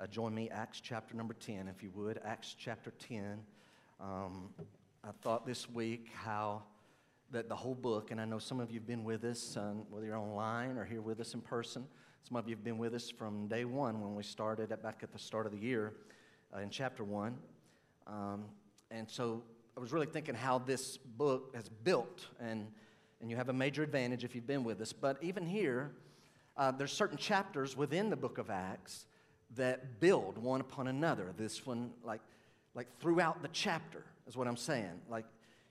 uh, join me, Acts chapter number 10, if you would. Acts chapter 10. Um, I thought this week how that the whole book, and I know some of you have been with us, um, whether you're online or here with us in person. Some of you have been with us from day one when we started at, back at the start of the year uh, in chapter 1. Um, and so I was really thinking how this book has built, and, and you have a major advantage if you've been with us. But even here, uh, there's certain chapters within the book of Acts that build one upon another. This one, like, like throughout the chapter, is what I'm saying. Like,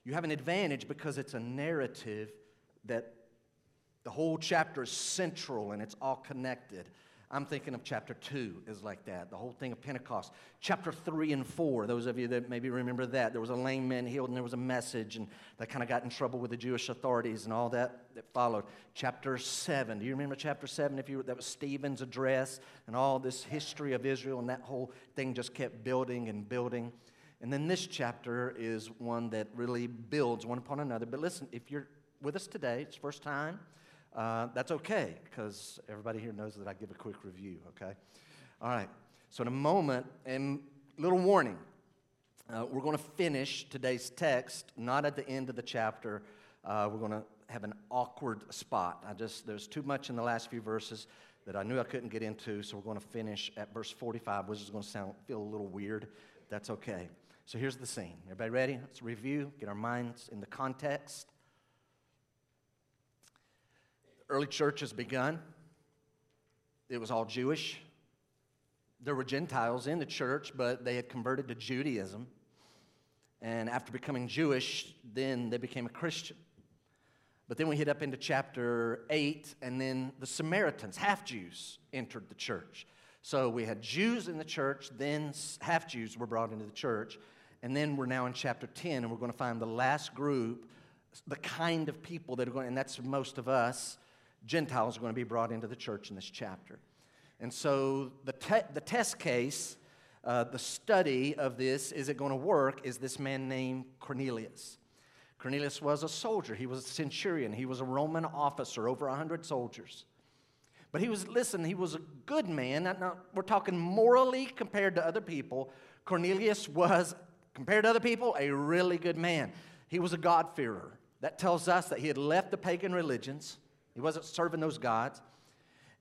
you have an advantage because it's a narrative that the whole chapter is central and it's all connected. I'm thinking of chapter 2 is like that, the whole thing of Pentecost. Chapter 3 and 4, those of you that maybe remember that, there was a lame man healed and there was a message, and they kind of got in trouble with the Jewish authorities and all that that followed. Chapter 7, do you remember chapter 7? If you that was Stephen's address and all this history of Israel, and that whole thing just kept building and building. And then this chapter is one that really builds one upon another. But listen, if you're with us today, it's first time uh, that's okay, because everybody here knows that I give a quick review, okay? All right, so in a moment, and little warning, uh, we're going to finish today's text not at the end of the chapter. Uh, we're going to have an awkward spot. I just, there's too much in the last few verses that I knew I couldn't get into, so we're going to finish at verse 45, which is going to sound, feel a little weird. That's okay. So here's the scene. Everybody ready? Let's review, get our minds in the context early church has begun. It was all Jewish. There were Gentiles in the church, but they had converted to Judaism. And after becoming Jewish, then they became a Christian. But then we hit up into chapter 8, and then the Samaritans, half Jews, entered the church. So we had Jews in the church, then half Jews were brought into the church. And then we're now in chapter 10, and we're going to find the last group, the kind of people that are going, and that's most of us, Gentiles are going to be brought into the church in this chapter. And so the, te- the test case, uh, the study of this, is it going to work, is this man named Cornelius. Cornelius was a soldier, he was a centurion, he was a Roman officer, over 100 soldiers. But he was, listen, he was a good man. We're talking morally compared to other people. Cornelius was, compared to other people, a really good man. He was a God-fearer. That tells us that he had left the pagan religions. He wasn't serving those gods.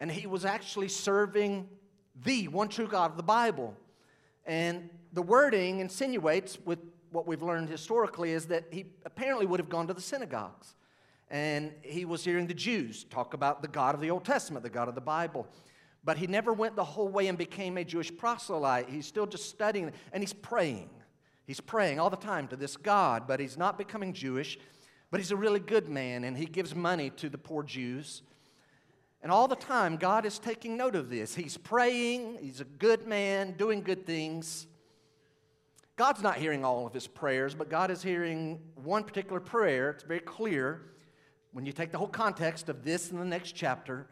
And he was actually serving the one true God of the Bible. And the wording insinuates, with what we've learned historically, is that he apparently would have gone to the synagogues. And he was hearing the Jews talk about the God of the Old Testament, the God of the Bible. But he never went the whole way and became a Jewish proselyte. He's still just studying and he's praying. He's praying all the time to this God, but he's not becoming Jewish. But he's a really good man and he gives money to the poor Jews. And all the time, God is taking note of this. He's praying, he's a good man, doing good things. God's not hearing all of his prayers, but God is hearing one particular prayer. It's very clear when you take the whole context of this and the next chapter.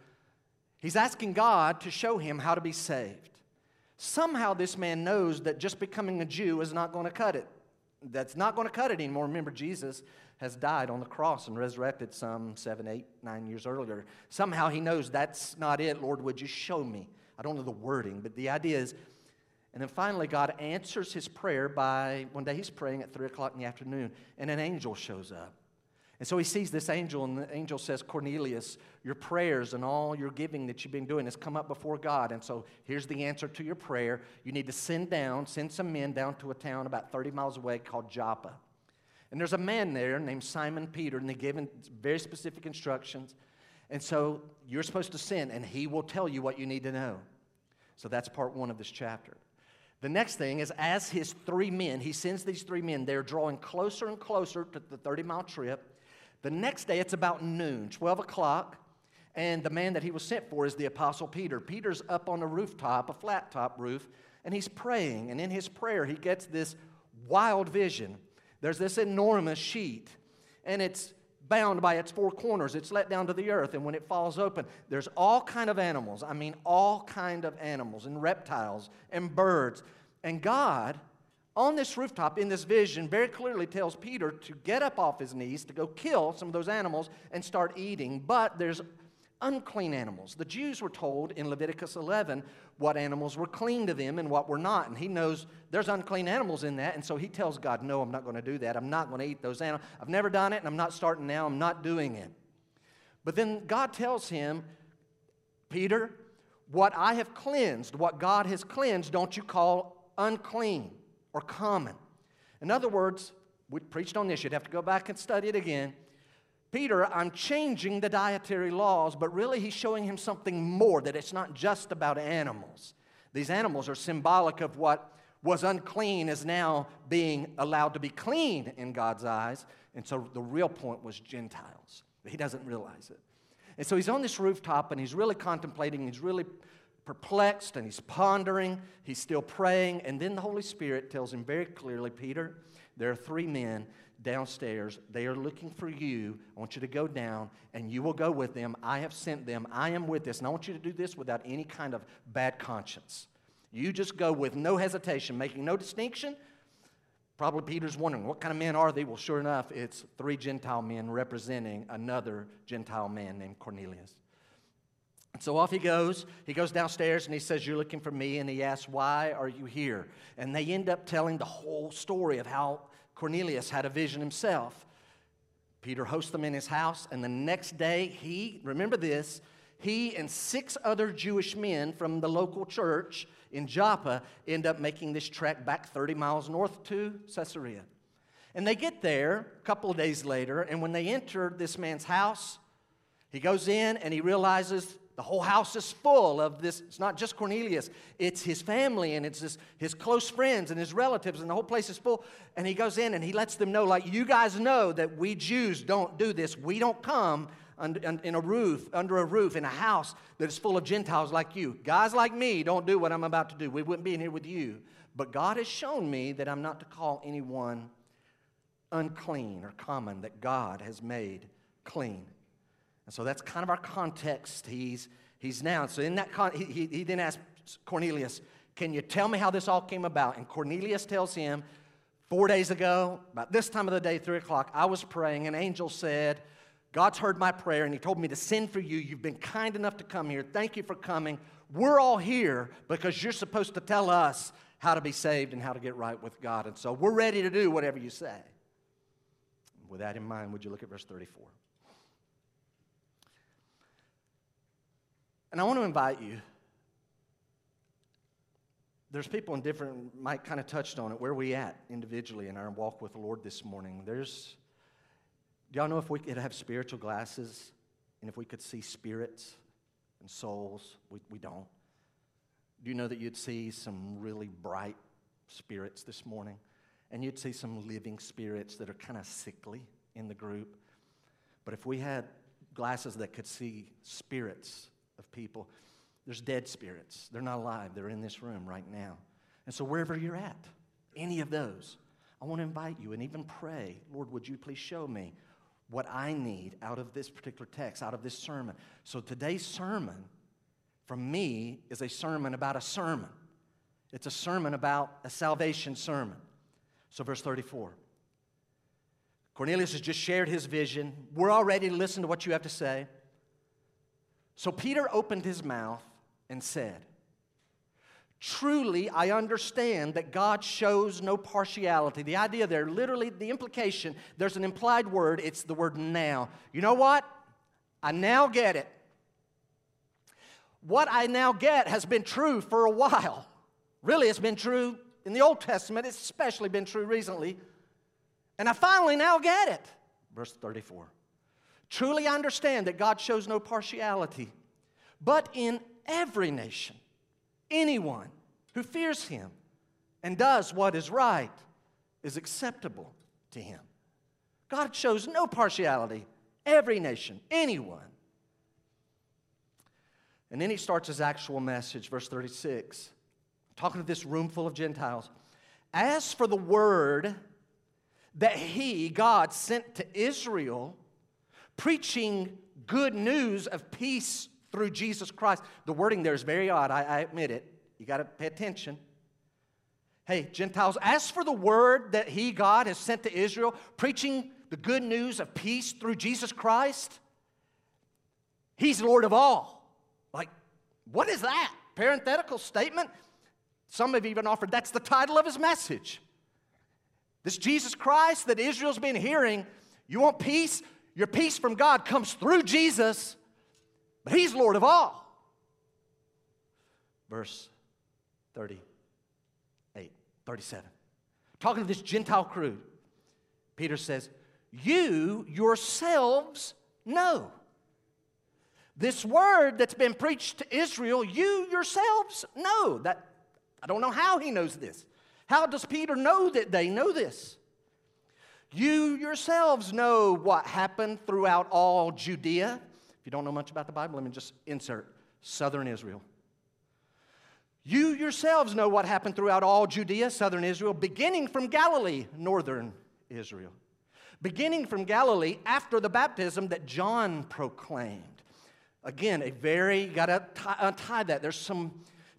He's asking God to show him how to be saved. Somehow, this man knows that just becoming a Jew is not going to cut it. That's not going to cut it anymore. Remember, Jesus has died on the cross and resurrected some seven, eight, nine years earlier. Somehow he knows that's not it. Lord, would you show me? I don't know the wording, but the idea is, and then finally, God answers his prayer by one day he's praying at three o'clock in the afternoon, and an angel shows up. And so he sees this angel, and the angel says, Cornelius, your prayers and all your giving that you've been doing has come up before God. And so here's the answer to your prayer. You need to send down, send some men down to a town about 30 miles away called Joppa. And there's a man there named Simon Peter, and they gave him very specific instructions. And so you're supposed to send, and he will tell you what you need to know. So that's part one of this chapter. The next thing is, as his three men, he sends these three men, they're drawing closer and closer to the 30 mile trip. The next day, it's about noon, 12 o'clock, and the man that he was sent for is the Apostle Peter. Peter's up on a rooftop, a flat top roof, and he's praying. And in his prayer, he gets this wild vision there's this enormous sheet, and it's bound by its four corners. It's let down to the earth, and when it falls open, there's all kind of animals. I mean, all kind of animals and reptiles and birds. And God, on this rooftop in this vision, very clearly tells Peter to get up off his knees to go kill some of those animals and start eating. But there's unclean animals. The Jews were told in Leviticus 11 what animals were clean to them and what were not. And he knows there's unclean animals in that. And so he tells God, No, I'm not going to do that. I'm not going to eat those animals. I've never done it and I'm not starting now. I'm not doing it. But then God tells him, Peter, what I have cleansed, what God has cleansed, don't you call unclean or common. In other words, we preached on this. You'd have to go back and study it again. Peter, I'm changing the dietary laws, but really he's showing him something more that it's not just about animals. These animals are symbolic of what was unclean is now being allowed to be clean in God's eyes. And so the real point was Gentiles. He doesn't realize it. And so he's on this rooftop and he's really contemplating, he's really perplexed and he's pondering, he's still praying. And then the Holy Spirit tells him very clearly Peter, there are three men downstairs. They are looking for you. I want you to go down and you will go with them. I have sent them. I am with this. And I want you to do this without any kind of bad conscience. You just go with no hesitation, making no distinction. Probably Peter's wondering, what kind of men are they? Well, sure enough, it's three Gentile men representing another Gentile man named Cornelius. So off he goes. He goes downstairs and he says, You're looking for me. And he asks, Why are you here? And they end up telling the whole story of how Cornelius had a vision himself. Peter hosts them in his house, and the next day, he, remember this, he and six other Jewish men from the local church in Joppa end up making this trek back 30 miles north to Caesarea. And they get there a couple of days later, and when they enter this man's house, he goes in and he realizes the whole house is full of this. It's not just Cornelius, it's his family and it's his, his close friends and his relatives, and the whole place is full. And he goes in and he lets them know, like, you guys know that we Jews don't do this. We don't come in a roof, under a roof, in a house that is full of Gentiles like you. Guys like me don't do what I'm about to do. We wouldn't be in here with you. But God has shown me that I'm not to call anyone unclean or common, that God has made clean. And so that's kind of our context. He's, he's now. So in that con- he, he, he then asks Cornelius, Can you tell me how this all came about? And Cornelius tells him, Four days ago, about this time of the day, three o'clock, I was praying. An angel said, God's heard my prayer and he told me to send for you. You've been kind enough to come here. Thank you for coming. We're all here because you're supposed to tell us how to be saved and how to get right with God. And so we're ready to do whatever you say. With that in mind, would you look at verse 34? And I want to invite you. There's people in different, Mike kind of touched on it, where we at individually in our walk with the Lord this morning. There's, do y'all know if we could have spiritual glasses and if we could see spirits and souls? We, we don't. Do you know that you'd see some really bright spirits this morning? And you'd see some living spirits that are kind of sickly in the group. But if we had glasses that could see spirits of people. There's dead spirits. They're not alive. They're in this room right now. And so, wherever you're at, any of those, I want to invite you and even pray, Lord, would you please show me what I need out of this particular text, out of this sermon? So, today's sermon from me is a sermon about a sermon. It's a sermon about a salvation sermon. So, verse 34. Cornelius has just shared his vision. We're all ready to listen to what you have to say. So Peter opened his mouth and said, Truly, I understand that God shows no partiality. The idea there, literally, the implication, there's an implied word, it's the word now. You know what? I now get it. What I now get has been true for a while. Really, it's been true in the Old Testament, it's especially been true recently. And I finally now get it. Verse 34. Truly understand that God shows no partiality, but in every nation, anyone who fears him and does what is right is acceptable to him. God shows no partiality, every nation, anyone. And then he starts his actual message, verse 36, talking to this room full of Gentiles. As for the word that he, God, sent to Israel, preaching good news of peace through Jesus Christ. The wording there is very odd, I, I admit it. You got to pay attention. Hey, Gentiles, as for the word that He, God, has sent to Israel, preaching the good news of peace through Jesus Christ, He's Lord of all. Like, what is that? Parenthetical statement? Some have even offered that's the title of his message. This Jesus Christ that Israel's been hearing, you want peace? Your peace from God comes through Jesus, but he's Lord of all. Verse 38, 37. Talking to this Gentile crew, Peter says, You yourselves know. This word that's been preached to Israel, you yourselves know. That I don't know how he knows this. How does Peter know that they know this? You yourselves know what happened throughout all Judea. If you don't know much about the Bible, let me just insert southern Israel. You yourselves know what happened throughout all Judea, southern Israel, beginning from Galilee, northern Israel. Beginning from Galilee after the baptism that John proclaimed. Again, a very, got to untie uh, that. There's some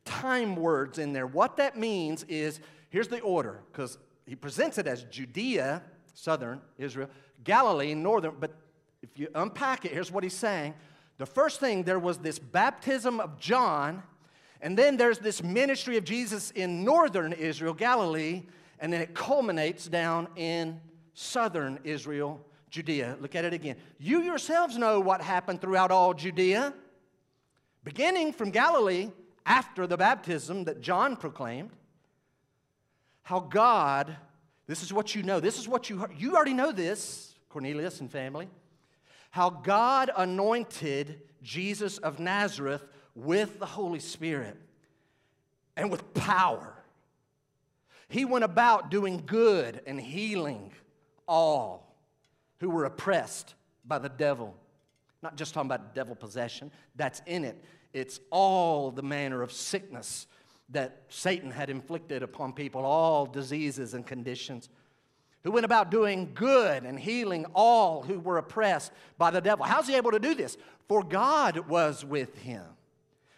time words in there. What that means is here's the order, because he presents it as Judea, southern Israel, Galilee, northern, but if you unpack it, here's what he's saying. The first thing, there was this baptism of John and then there's this ministry of Jesus in northern Israel, Galilee, and then it culminates down in southern Israel, Judea. Look at it again. You yourselves know what happened throughout all Judea, beginning from Galilee after the baptism that John proclaimed. How God, this is what you know, this is what you heard. You already know this, Cornelius and family. How God anointed Jesus of Nazareth with the Holy Spirit and with power. He went about doing good and healing all who were oppressed by the devil. Not just talking about devil possession, that's in it. It's all the manner of sickness that Satan had inflicted upon people, all diseases and conditions. Who went about doing good and healing all who were oppressed by the devil. How's he able to do this? For God was with him.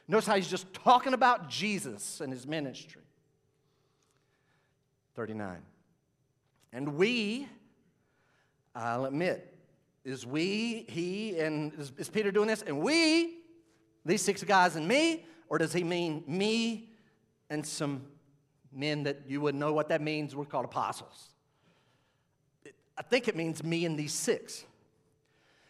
Notice how he's just talking about Jesus and his ministry. 39. And we, I'll admit, is we, he, and is, is, Peter doing this? And we, these six guys and me, or does he mean me and some men that you wouldn't know what that means? We're called apostles. I think it means me and these six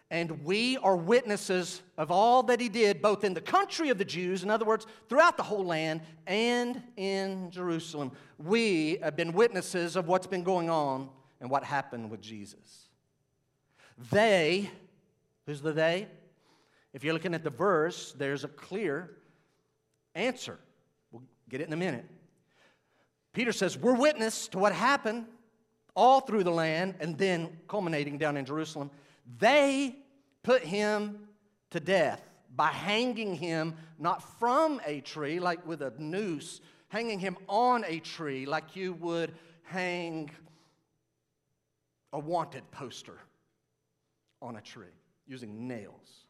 and we are witnesses of all that he did, both in the country of the Jews, in other words, throughout the whole land, and in Jerusalem. We have been witnesses of what's been going on and what happened with Jesus. They, who's the they? If you're looking at the verse, there's a clear answer. Get it in a minute. Peter says, We're witness to what happened all through the land and then culminating down in Jerusalem. They put him to death by hanging him not from a tree, like with a noose, hanging him on a tree, like you would hang a wanted poster on a tree using nails.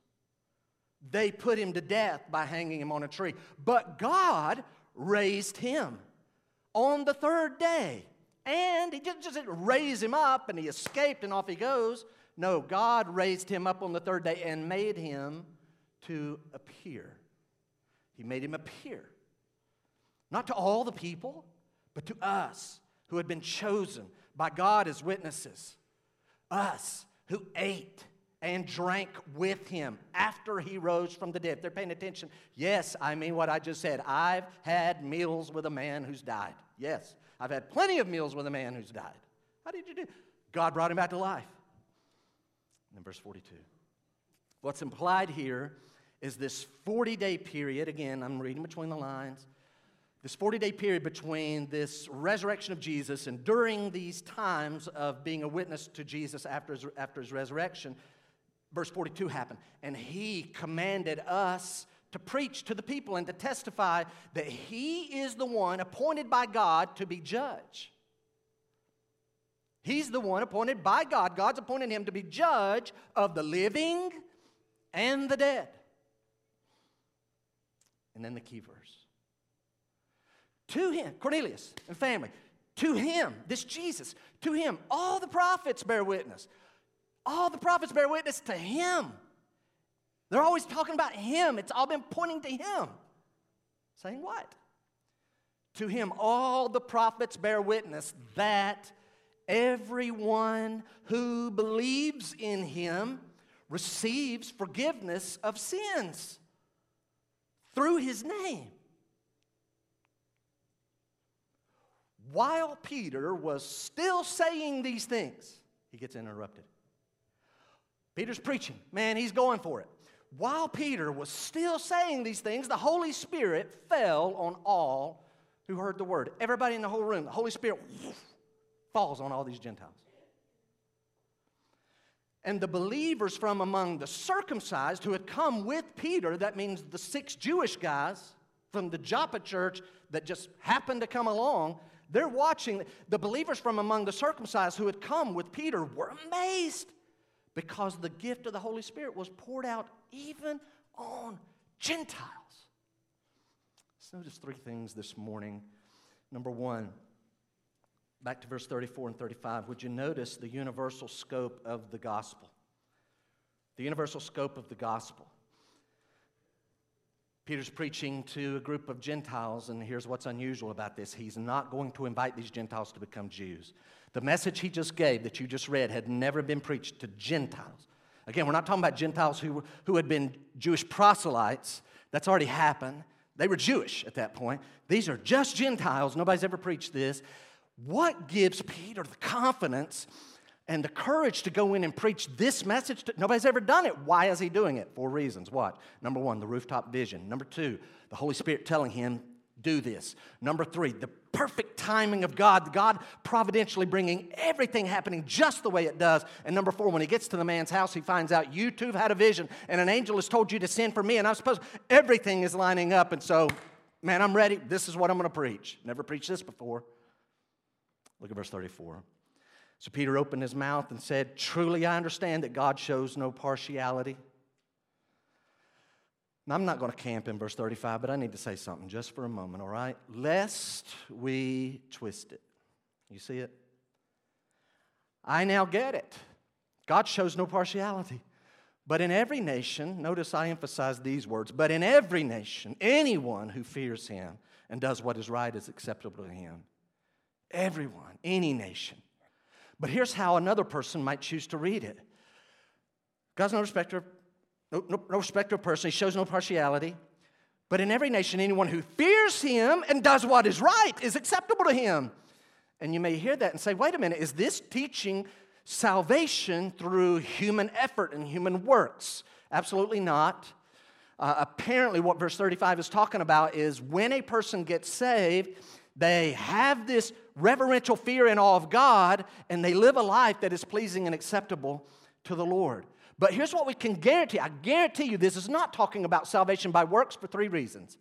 They put him to death by hanging him on a tree. But God raised him on the third day. And he just, just raised him up and he escaped and off he goes. No, God raised him up on the third day and made him to appear. He made him appear. Not to all the people, but to us who had been chosen by God as witnesses. Us who ate and drank with him after he rose from the dead. They're paying attention. Yes, I mean what I just said. I've had meals with a man who's died. Yes, I've had plenty of meals with a man who's died. How did you do? God brought him back to life in verse 42. What's implied here is this 40 day period. Again, I'm reading between the lines. This 40 day period between this resurrection of Jesus and during these times of being a witness to Jesus after his, after his resurrection, verse 42 happened. And he commanded us to preach to the people and to testify that he is the one appointed by God to be judge. He's the one appointed by God. God's appointed him to be judge of the living and the dead. And then the key verse. To him, Cornelius and family, to him, this Jesus, to him, all the prophets bear witness. All the prophets bear witness to him. They're always talking about him. It's all been pointing to him. Saying what? To him, all the prophets bear witness that everyone who believes in him receives forgiveness of sins through his name. While Peter was still saying these things, he gets interrupted. Peter's preaching. Man, he's going for it. While Peter was still saying these things, the Holy Spirit fell on all who heard the word. Everybody in the whole room, the Holy Spirit whoosh, falls on all these Gentiles. And the believers from among the circumcised who had come with Peter, that means the six Jewish guys from the Joppa church that just happened to come along, they're watching. The believers from among the circumcised who had come with Peter were amazed because the gift of the Holy Spirit was poured out even on Gentiles. Let's notice three things this morning. Number one, back to verse 34 and 35, would you notice the universal scope of the gospel? The universal scope of the gospel. Peter's preaching to a group of Gentiles, and here's what's unusual about this. He's not going to invite these Gentiles to become Jews. The message he just gave that you just read had never been preached to Gentiles. Again, we're not talking about Gentiles who, who had been Jewish proselytes. That's already happened. They were Jewish at that point. These are just Gentiles. Nobody's ever preached this. What gives Peter the confidence and the courage to go in and preach this message. To, nobody's ever done it. Why is he doing it? Four reasons. What? Number one, the rooftop vision. Number two, the Holy Spirit telling him, do this. Number three, the perfect timing of God, God providentially bringing everything happening just the way it does. And number four, when he gets to the man's house, he finds out you too have had a vision, and an angel has told you to send for me, and I suppose everything is lining up. And so, man, I'm ready. This is what I'm going to preach. Never preached this before. Look at verse 34. So Peter opened his mouth and said, Truly I understand that God shows no partiality. Now, I'm not going to camp in verse 35, but I need to say something just for a moment, all right? Lest we twist it. You see it? I now get it. God shows no partiality. But in every nation, notice I emphasize these words, but in every nation, anyone who fears him and does what is right is acceptable to him. Everyone, any nation. But here's how another person might choose to read it God's no respecter, no, no, no respecter of person, He shows no partiality. But in every nation, anyone who fears Him and does what is right is acceptable to Him. And you may hear that and say, wait a minute, is this teaching salvation through human effort and human works? Absolutely not. Uh, apparently, what verse 35 is talking about is when a person gets saved, they have this reverential fear and awe of God, and they live a life that is pleasing and acceptable to the Lord. But here's what we can guarantee I guarantee you this is not talking about salvation by works for three reasons.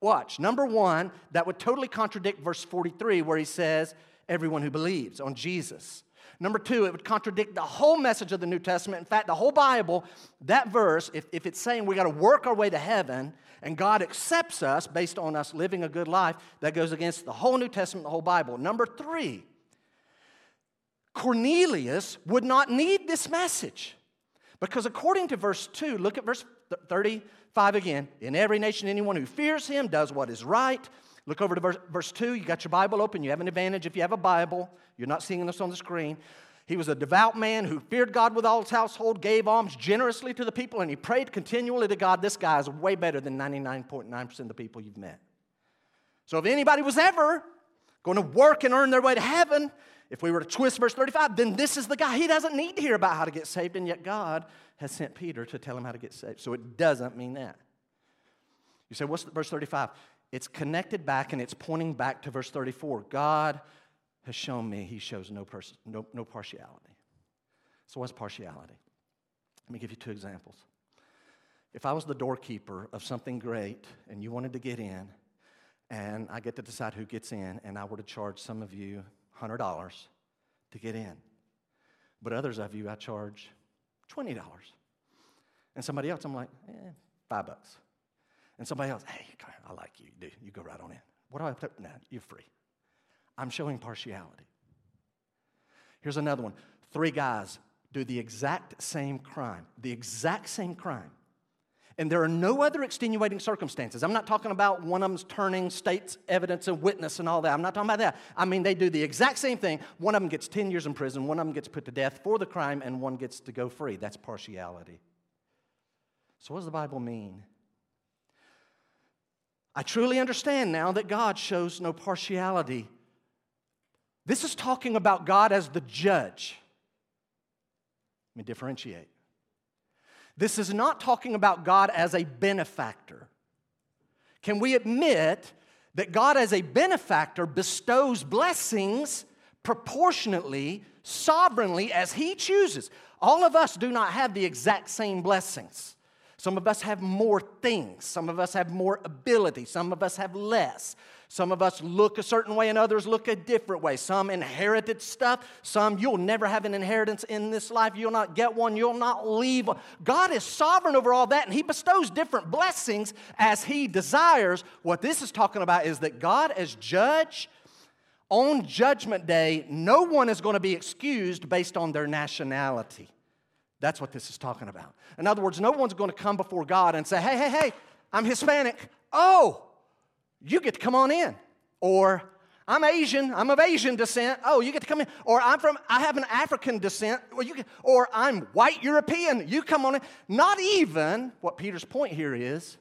Watch. Number one, that would totally contradict verse 43, where he says, Everyone who believes on Jesus. Number two, it would contradict the whole message of the New Testament. In fact, the whole Bible, that verse, if, if it's saying we got to work our way to heaven and God accepts us based on us living a good life, that goes against the whole New Testament, the whole Bible. Number three, Cornelius would not need this message because according to verse 2, look at verse 35 again. In every nation, anyone who fears him does what is right Look over to verse, verse 2. You got your Bible open. You have an advantage if you have a Bible. You're not seeing this on the screen. He was a devout man who feared God with all his household, gave alms generously to the people, and he prayed continually to God. This guy is way better than 99.9% of the people you've met. So if anybody was ever going to work and earn their way to heaven, if we were to twist verse 35, then this is the guy. He doesn't need to hear about how to get saved, and yet God has sent Peter to tell him how to get saved. So it doesn't mean that. You say, what's verse 35? It's connected back and it's pointing back to verse 34. God has shown me he shows no, pers- no, no partiality. So, what's partiality? Let me give you two examples. If I was the doorkeeper of something great and you wanted to get in, and I get to decide who gets in, and I were to charge some of you $100 to get in, but others of you I charge $20. And somebody else, I'm like, eh, five bucks. And somebody else, hey, I like you. You, you go right on in. What do I to? No, you're free. I'm showing partiality. Here's another one. Three guys do the exact same crime, the exact same crime. And there are no other extenuating circumstances. I'm not talking about one of them's turning state's evidence and witness and all that. I'm not talking about that. I mean, they do the exact same thing. One of them gets 10 years in prison, one of them gets put to death for the crime, and one gets to go free. That's partiality. So, what does the Bible mean? I truly understand now that God shows no partiality. This is talking about God as the judge. Let me differentiate. This is not talking about God as a benefactor. Can we admit that God, as a benefactor, bestows blessings proportionately, sovereignly, as He chooses? All of us do not have the exact same blessings. Some of us have more things. Some of us have more ability. Some of us have less. Some of us look a certain way and others look a different way. Some inherited stuff. Some you'll never have an inheritance in this life. You'll not get one. You'll not leave. God is sovereign over all that and He bestows different blessings as He desires. What this is talking about is that God, as judge, on judgment day, no one is going to be excused based on their nationality. That's what this is talking about. In other words, no one's going to come before God and say, hey, hey, hey, I'm Hispanic. Oh, you get to come on in. Or I'm Asian, I'm of Asian descent. Oh, you get to come in. Or I'm from, I have an African descent. Or, you or I'm white European. You come on in. Not even, what Peter's point here is,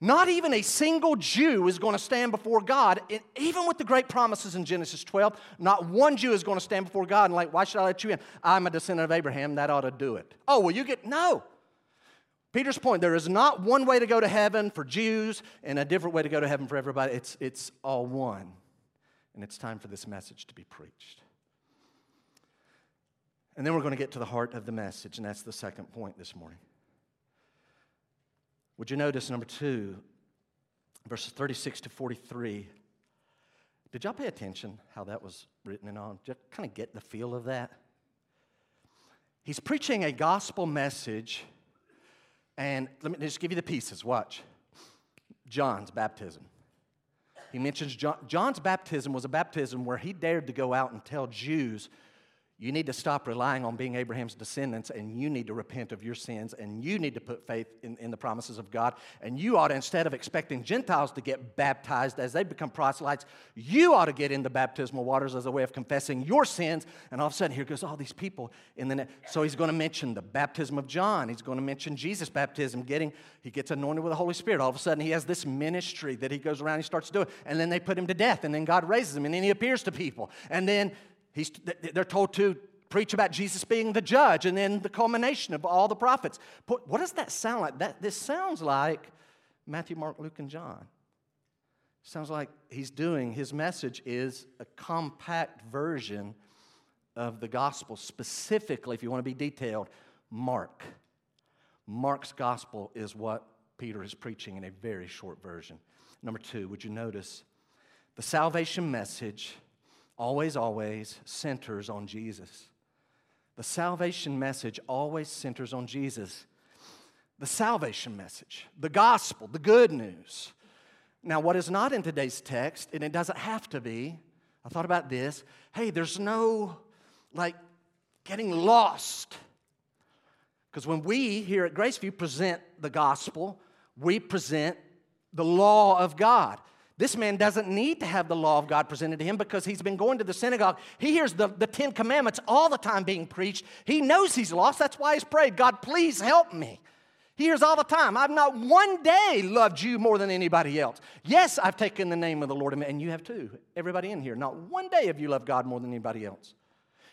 not even a single Jew is going to stand before God. and even with the great promises in Genesis 12, not one Jew is going to stand before God and, like, why should I let you in? I'm a descendant of Abraham. That ought to do it. Oh, well, you get, no. Peter's point there is not one way to go to heaven for Jews and a different way to go to heaven for everybody. It's, it's all one. And it's time for this message to be preached. And then we're going to get to the heart of the message, and that's the second point this morning. Would you notice number two, verses 36 to 43? Did y'all pay attention how that was written and on? Just kind of get the feel of that? He's preaching a gospel message and let me just give you the pieces. Watch. John's baptism. He mentions John, John's baptism was a baptism where he dared to go out and tell Jews you need to stop relying on being Abraham's descendants and you need to repent of your sins and you need to put faith in, in the promises of God. And you ought to, instead of expecting Gentiles to get baptized as they become proselytes, you ought to get in the baptismal waters as a way of confessing your sins. And all of a sudden, here goes all these people in the net. So he's going to mention the baptism of John. He's going to mention Jesus' baptism, getting, he gets anointed with the Holy Spirit. All of a sudden, he has this ministry that he goes around, he starts doing. And then they put him to death, and then God raises him, and then he appears to people. And then He's, they're told to preach about Jesus being the judge and then the culmination of all the prophets. What does that sound like? That, this sounds like Matthew, Mark, Luke, and John. Sounds like he's doing, his message is a compact version of the gospel, specifically, if you want to be detailed, Mark. Mark's gospel is what Peter is preaching in a very short version. Number two, would you notice the salvation message always, always centers on Jesus. The salvation message always centers on Jesus. The salvation message, the gospel, the good news. Now, what is not in today's text, and it doesn't have to be, I thought about this. Hey, there's no like getting lost. Because when we here at Graceview present the gospel, we present the law of God. This man doesn't need to have the law of God presented to him because he's been going to the synagogue. He hears the, the Ten Commandments all the time being preached. He knows he's lost. That's why he's prayed, God, please help me. He hears all the time, I've not one day loved you more than anybody else. Yes, I've taken the name of the Lord, and you have too. Everybody in here, not one day have you loved God more than anybody else.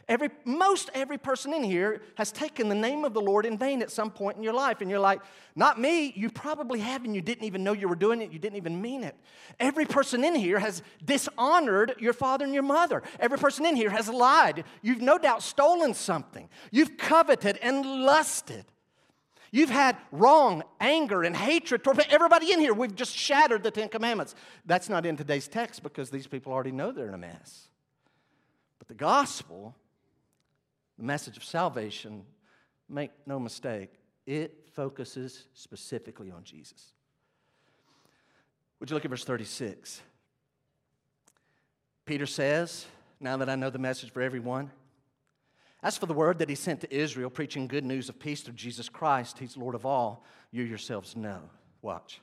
Every, most every person in here has taken the name of the Lord in vain at some point in your life. And you're like, not me. You probably have, and you didn't even know you were doing it. You didn't even mean it. Every person in here has dishonored your father and your mother. Every person in here has lied. You've no doubt stolen something. You've coveted and lusted. You've had wrong, anger, and hatred toward everybody in here. We've just shattered the Ten Commandments. That's not in today's text because these people already know they're in a mess. But the gospel the message of salvation, make no mistake, it focuses specifically on Jesus. Would you look at verse 36? Peter says, Now that I know the message for everyone, As for the word that he sent to Israel, preaching good news of peace through Jesus Christ, he's Lord of all, you yourselves know. Watch.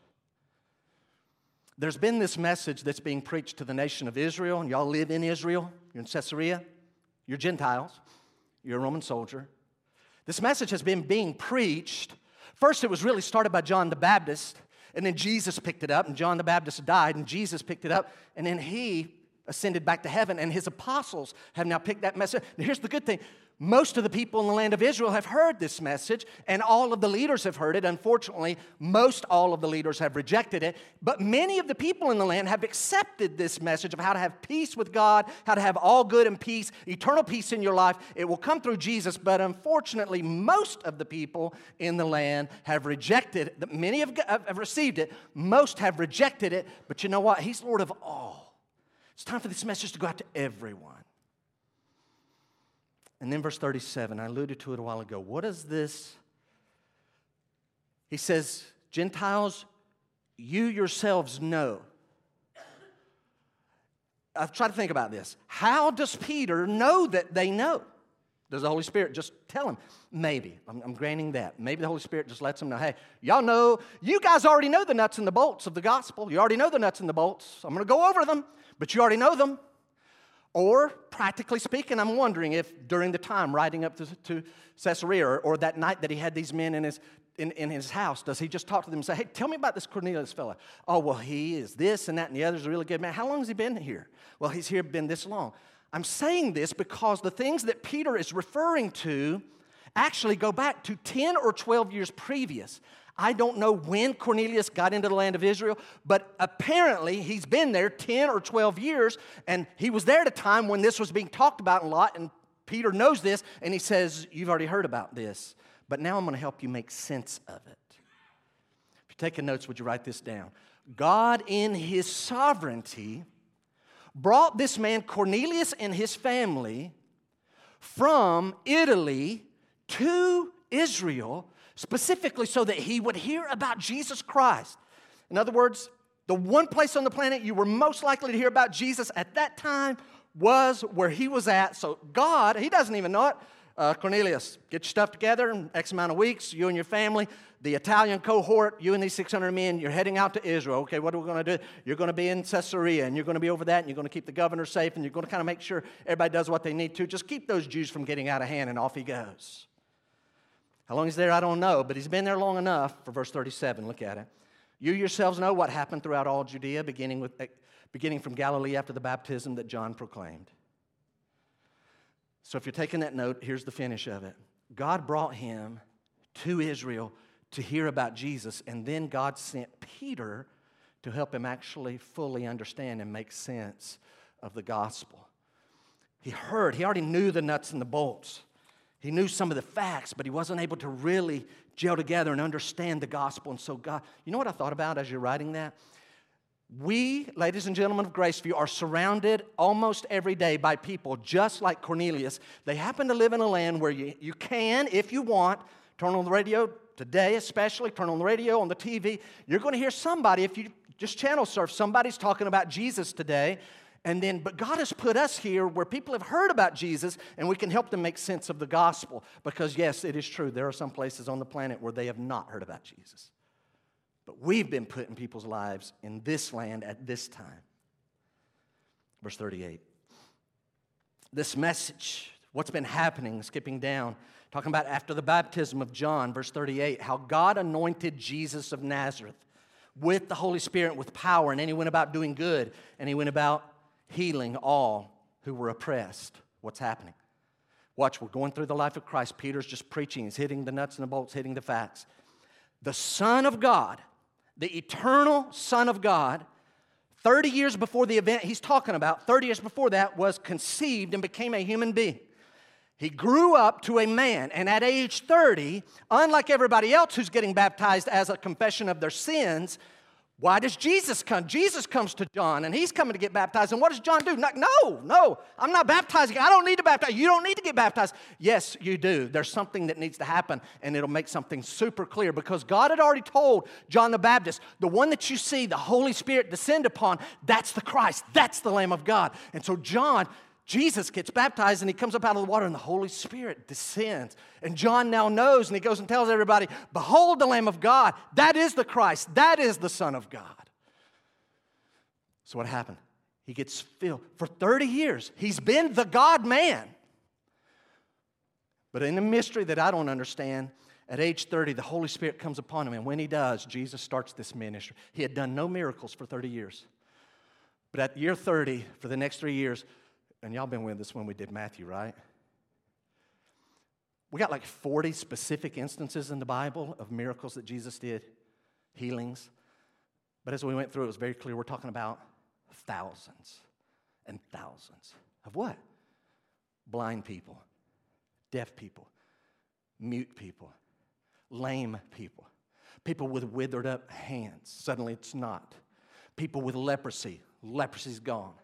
There's been this message that's being preached to the nation of Israel, and y'all live in Israel. You're in Caesarea. You're Gentiles. You're a Roman soldier. This message has been being preached. First, it was really started by John the Baptist, and then Jesus picked it up, and John the Baptist died, and Jesus picked it up, and then he ascended back to heaven, and his apostles have now picked that message. Here's the good thing most of the people in the land of Israel have heard this message, and all of the leaders have heard it. Unfortunately, most all of the leaders have rejected it, but many of the people in the land have accepted this message of how to have peace with God, how to have all good and peace, eternal peace in your life. It will come through Jesus, but unfortunately, most of the people in the land have rejected it. Many have, have received it, most have rejected it, but you know what? He's Lord of all. It's time for this message to go out to everyone. And then verse 37, I alluded to it a while ago. What is this? He says, Gentiles, you yourselves know. I've tried to think about this. How does Peter know that they know? Does the Holy Spirit just tell him? Maybe. I'm, I'm, granting that. Maybe the Holy Spirit just lets them know hey, y'all know, you guys already know the nuts and the bolts of the gospel. You already know the nuts and the bolts. I'm going to go over them, but you already know them. Or, practically speaking, I'm wondering if during the time riding up to, to Caesarea or, or, that night that he had these men in his, in, in his house, does he just talk to them and say, Hey, tell me about this Cornelius fella? Oh, well, he is this and that and the other. other's a really good man. How long has he been here? Well, he's here been this long. I'm saying this because the things that Peter is referring to actually go back to 10 or 12 years previous. I don't know when Cornelius got into the land of Israel, but apparently he's been there 10 or 12 years, and he was there at a time when this was being talked about a lot, and Peter knows this, and he says, You've already heard about this, but now I'm going to help you make sense of it. If you're taking notes, would you write this down? God, in his sovereignty, brought this man, Cornelius, and his family from Italy to Israel specifically so that he would hear about Jesus Christ. In other words, the one place on the planet you were most likely to hear about Jesus at that time was where he was at. So, God, he doesn't even know it. Uh, Cornelius, get your stuff together in X amount of weeks, you and your family. The Italian cohort, you and these 600 men, you're heading out to Israel. Okay, what are we going to do? You're going to be in Caesarea, and you're going to be over that, and you're going to keep the governor safe, and you're going to kind of make sure everybody does what they need to. Just keep those Jews from getting out of hand, and off he goes. How long he's there, I don't know, but he's been there long enough for verse 37. Look at it. You yourselves know what happened throughout all Judea, beginning, with, beginning from Galilee after the baptism that John proclaimed. So if you're taking that note, here's the finish of it God brought him to Israel to hear about Jesus, and then God sent Peter to help him actually fully understand and make sense of the gospel. He heard, he already knew the nuts and the bolts. He knew some of the facts, but he wasn't able to really gel together and understand the gospel. And so, God, you know what I thought about as you're writing that? We, ladies and gentlemen of Graceview, are surrounded almost every day by people just like Cornelius. They happen to live in a land where you, you can, if you want, turn on the radio today, especially, turn on the radio, on the TV. You're going to hear somebody, if you just channel surf, somebody's talking about Jesus today. And then, but God has put us here where people have heard about Jesus and we can help them make sense of the gospel. Because, yes, it is true, there are some places on the planet where they have not heard about Jesus. But we've been put in people's lives in this land at this time. Verse 38. This message, what's been happening, skipping down, talking about after the baptism of John, verse 38, how God anointed Jesus of Nazareth with the Holy Spirit, with power, and then he went about doing good, and he went about healing all who were oppressed. What's happening? Watch, we're going through the life of Christ. Peter's just preaching, he's hitting the nuts and the bolts, hitting the facts. The Son of God, the eternal Son of God, 30 years before the event he's talking about, 30 years before that, was conceived and became a human being. He grew up to a man, and at age 30, unlike everybody else who's getting baptized as a confession of their sins, why does Jesus come? Jesus comes to John and he's coming to get baptized. And what does John do? No, no, I'm not baptizing. I don't need to baptize. You don't need to get baptized. Yes, you do. There's something that needs to happen and it'll make something super clear because God had already told John the Baptist, the one that you see the Holy Spirit descend upon, that's the Christ. That's the Lamb of God. And so John Jesus gets baptized and he comes up out of the water, and the Holy Spirit descends. And John now knows, and he goes and tells everybody, Behold the Lamb of God. That is the Christ. That is the Son of God. So, what happened? He gets filled. For 30 years, he's been the God man. But in a mystery that I don't understand, at age 30, the Holy Spirit comes upon him, and when he does, Jesus starts this ministry. He had done no miracles for 30 years. But at year 30, for the next three years, and y'all been with us when we did Matthew, right? We got like 40 specific instances in the Bible of miracles that Jesus did, healings. But as we went through, it was very clear we're talking about thousands and thousands of what? Blind people, deaf people, mute people, lame people, people with withered up hands. Suddenly it's not. People with leprosy, leprosy's gone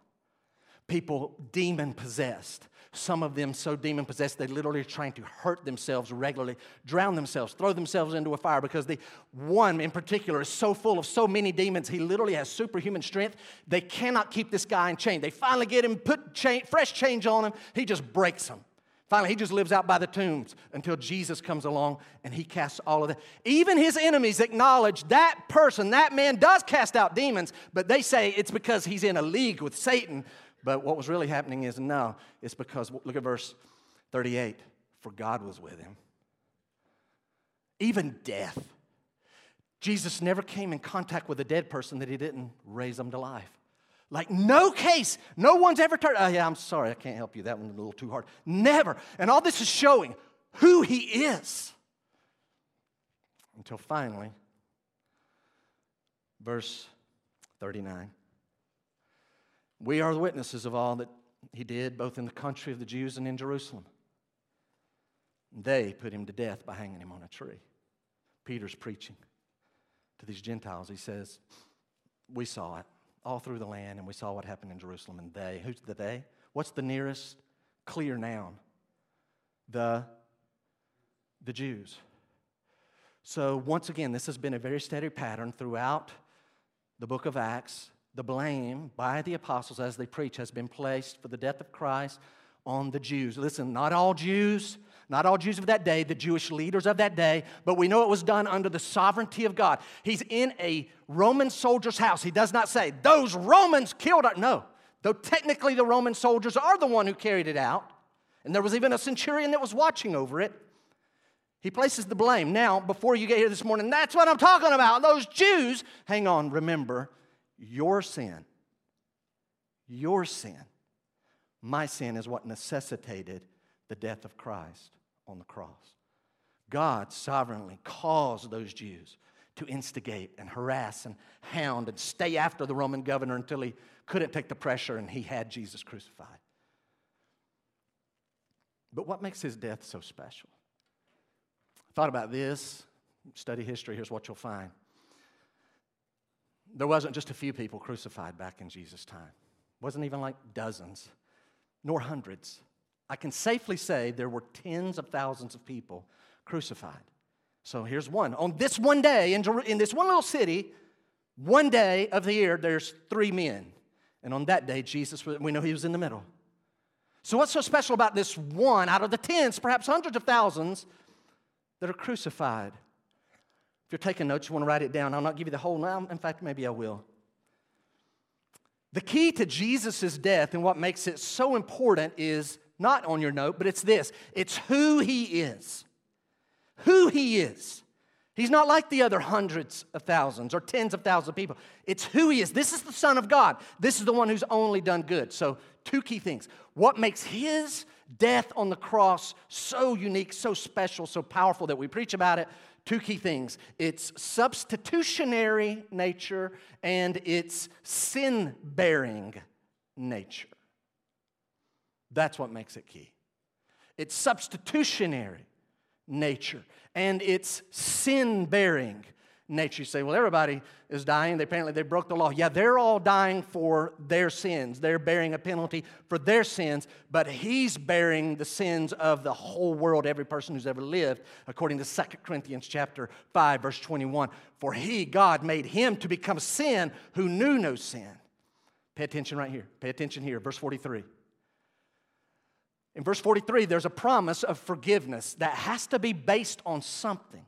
people demon possessed. Some of them so demon possessed they literally are trying to hurt themselves regularly, drown themselves, throw themselves into a fire because the one in particular is so full of so many demons, he literally has superhuman strength. They cannot keep this guy in chain. They finally get him, put chain, fresh change on him, he just breaks them. Finally, he just lives out by the tombs until Jesus comes along and he casts all of that. Even his enemies acknowledge that person, that man does cast out demons, but they say it's because he's in a league with Satan but what was really happening is no, it's because, look at verse 38 for God was with him. Even death. Jesus never came in contact with a dead person that he didn't raise them to life. Like, no case, no one's ever turned, oh, yeah, I'm sorry, I can't help you. That one's a little too hard. Never. And all this is showing who he is. Until finally, verse 39. We are the witnesses of all that he did, both in the country of the Jews and in Jerusalem. They put him to death by hanging him on a tree. Peter's preaching to these Gentiles. He says, We saw it all through the land, and we saw what happened in Jerusalem. And they, who's the they? What's the nearest clear noun? The, the Jews. So, once again, this has been a very steady pattern throughout the book of Acts the blame by the apostles as they preach has been placed for the death of Christ on the Jews. Listen, not all Jews, not all Jews of that day, the Jewish leaders of that day, but we know it was done under the sovereignty of God. He's in a Roman soldier's house. He does not say, Those Romans killed our. No, though technically the Roman soldiers are the one who carried it out, and there was even a centurion that was watching over it. He places the blame. Now, before you get here this morning, that's what I'm talking about. Those Jews, hang on, remember, your sin, your sin, my sin is what necessitated the death of Christ on the cross. God sovereignly caused those Jews to instigate and harass and hound and stay after the Roman governor until he couldn't take the pressure and he had Jesus crucified. But what makes his death so special? I thought about this, study history, here's what you'll find there wasn't just a few people crucified back in Jesus' time. It wasn't even like dozens, nor hundreds. I can safely say there were tens of thousands of people crucified. So here's one. On this one day, in, in this one little city, one day of the year, there's three men. And on that day, Jesus, we know he was in the middle. So, what's so special about this one out of the tens, perhaps hundreds of thousands, that are crucified? You're taking notes, you want to write it down. I'll not give you the whole now. In fact, maybe I will. The key to Jesus' death and what makes it so important is not on your note, but it's this it's who he is. Who he is. He's not like the other hundreds of thousands or tens of thousands of people. It's who he is. This is the Son of God. This is the one who's only done good. So, two key things. What makes his death on the cross so unique, so special, so powerful that we preach about it? Two key things its substitutionary nature and its sin bearing nature. That's what makes it key. It's substitutionary nature and it's sin bearing nature. You say, well, everybody is dying. They, apparently, they broke the law. Yeah, they're all dying for their sins. They're bearing a penalty for their sins, but he's bearing the sins of the whole world, every person who's ever lived, according to 2 Corinthians chapter 5, verse 21. For he, God, made him to become sin who knew no sin. Pay attention right here. Pay attention here. Verse 43. In verse 43, there's a promise of forgiveness that has to be based on something.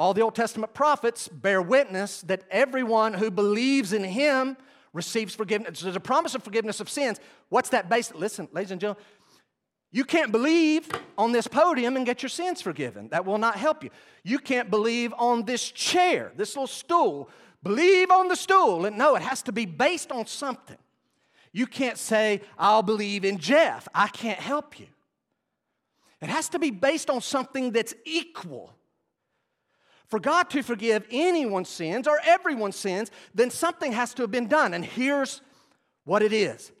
All the Old Testament prophets bear witness that everyone who believes in him receives forgiveness. There's a promise of forgiveness of sins. What's that based? Listen, ladies and gentlemen, you can't believe on this podium and get your sins forgiven. That will not help you. You can't believe on this chair, this little stool. Believe on the stool. And no, it has to be based on something. You can't say, I'll believe in Jeff. I can't help you. It has to be based on something that's equal. For God to forgive anyone's sins or everyone's sins, then something has to have been done. And here's what it is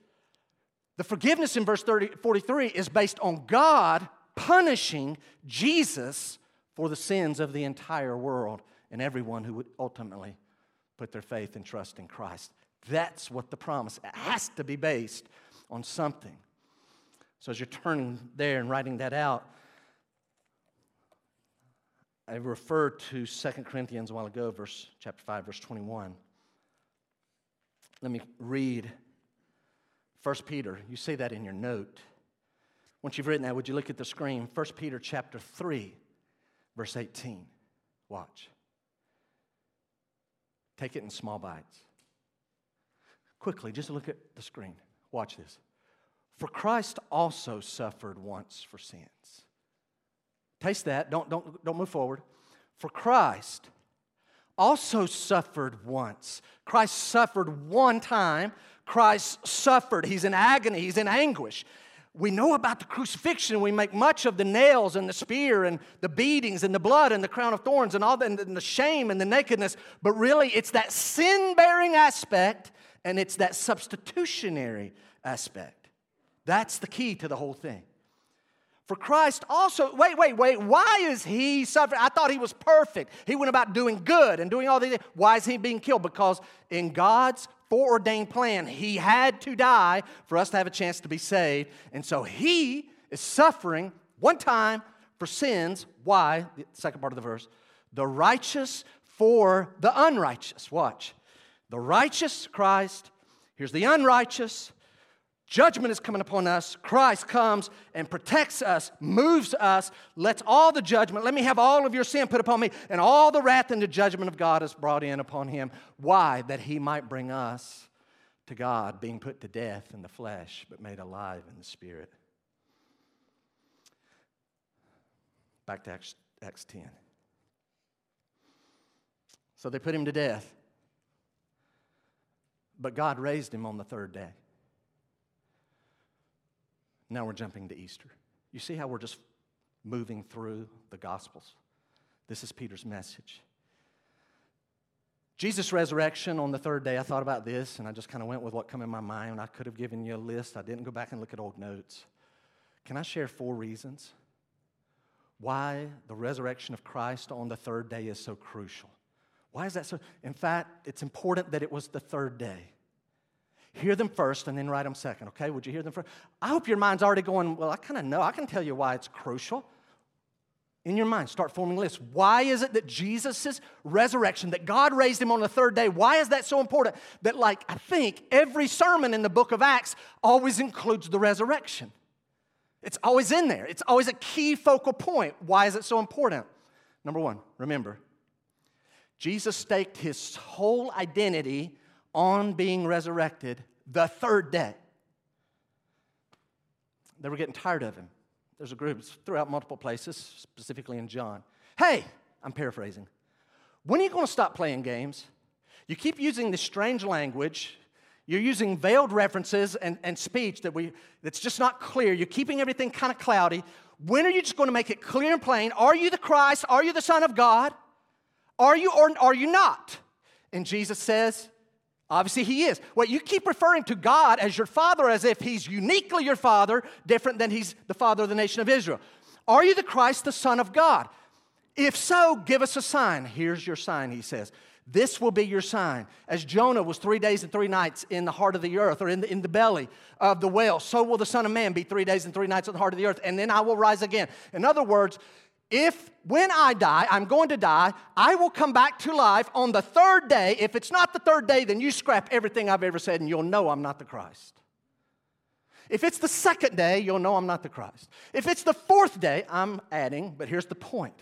the forgiveness in verse 30, 43 is based on God punishing Jesus for the sins of the entire world and everyone who would ultimately put their faith and trust in Christ. That's what the promise it has to be based on something. So as you're turning there and writing that out, I referred to 2 Corinthians a while ago, verse chapter 5, verse 21. Let me read 1 Peter. You see that in your note. Once you've written that, would you look at the screen? 1 Peter chapter 3, verse 18. Watch. Take it in small bites. Quickly, just look at the screen. Watch this. For Christ also suffered once for sins. Taste that. Don't, don't, don't move forward. For Christ also suffered once. Christ suffered one time. Christ suffered. He's in agony. He's in anguish. We know about the crucifixion. We make much of the nails and the spear and the beatings and the blood and the crown of thorns and all the, and the shame and the nakedness. But really, it's that sin bearing aspect and it's that substitutionary aspect. That's the key to the whole thing. For Christ also, wait, wait, wait, why is he suffering? I thought he was perfect. He went about doing good and doing all these things. Why is he being killed? Because in God's foreordained plan, he had to die for us to have a chance to be saved. And so he is suffering one time for sins. Why? The second part of the verse. The righteous for the unrighteous. Watch. The righteous Christ, here's the unrighteous. Judgment is coming upon us. Christ comes and protects us, moves us, lets all the judgment, let me have all of your sin put upon me, and all the wrath and the judgment of God is brought in upon him. Why? That he might bring us to God, being put to death in the flesh, but made alive in the spirit. Back to Acts, Acts 10. So they put him to death. But God raised him on the third day. Now we're jumping to Easter. You see how we're just moving through the Gospels? This is Peter's message. Jesus' resurrection on the third day, I thought about this and I just kind of went with what came in my mind. I could have given you a list. I didn't go back and look at old notes. Can I share four reasons why the resurrection of Christ on the third day is so crucial? Why is that so? In fact, it's important that it was the third day. Hear them first and then write them second, okay? Would you hear them first? I hope your mind's already going, well, I kind of know. I can tell you why it's crucial. In your mind, start forming lists. Why is it that Jesus' resurrection, that God raised him on the third day, why is that so important? That, like, I think every sermon in the book of Acts always includes the resurrection. It's always in there, it's always a key focal point. Why is it so important? Number one, remember, Jesus staked his whole identity on being resurrected the third day. They were getting tired of him. There's a group throughout multiple places, specifically in John. Hey, I'm paraphrasing. When are you going to stop playing games? You keep using this strange language. You're using veiled references and, and speech that we, that's just not clear. You're keeping everything kind of cloudy. When are you just going to make it clear and plain? Are you the Christ? Are you the Son of God? Are you or are you not? And Jesus says, Obviously, he is. Well, you keep referring to God as your father as if he's uniquely your father, different than he's the father of the nation of Israel. Are you the Christ, the Son of God? If so, give us a sign. Here's your sign, he says. This will be your sign. As Jonah was three days and three nights in the heart of the earth or in the, in the belly of the whale, so will the Son of Man be three days and three nights in the heart of the earth, and then I will rise again. In other words, if when I die, I'm going to die, I will come back to life on the third day. If it's not the third day, then you scrap everything I've ever said and you'll know I'm not the Christ. If it's the second day, you'll know I'm not the Christ. If it's the fourth day, I'm adding, but here's the point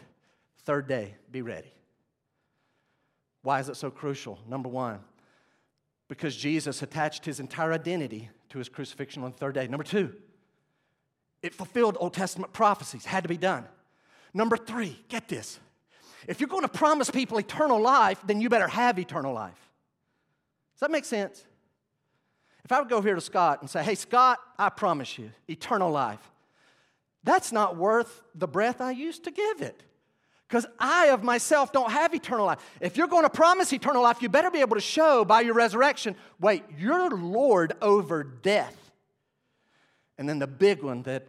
third day, be ready. Why is it so crucial? Number one, because Jesus attached his entire identity to his crucifixion on the third day. Number two, it fulfilled Old Testament prophecies, had to be done. Number three, get this. If you're going to promise people eternal life, then you better have eternal life. Does that make sense? If I would go here to Scott and say, hey, Scott, I promise you eternal life, that's not worth the breath I used to give it. Because I of myself don't have eternal life. If you're going to promise eternal life, you better be able to show by your resurrection wait, you're Lord over death. And then the big one that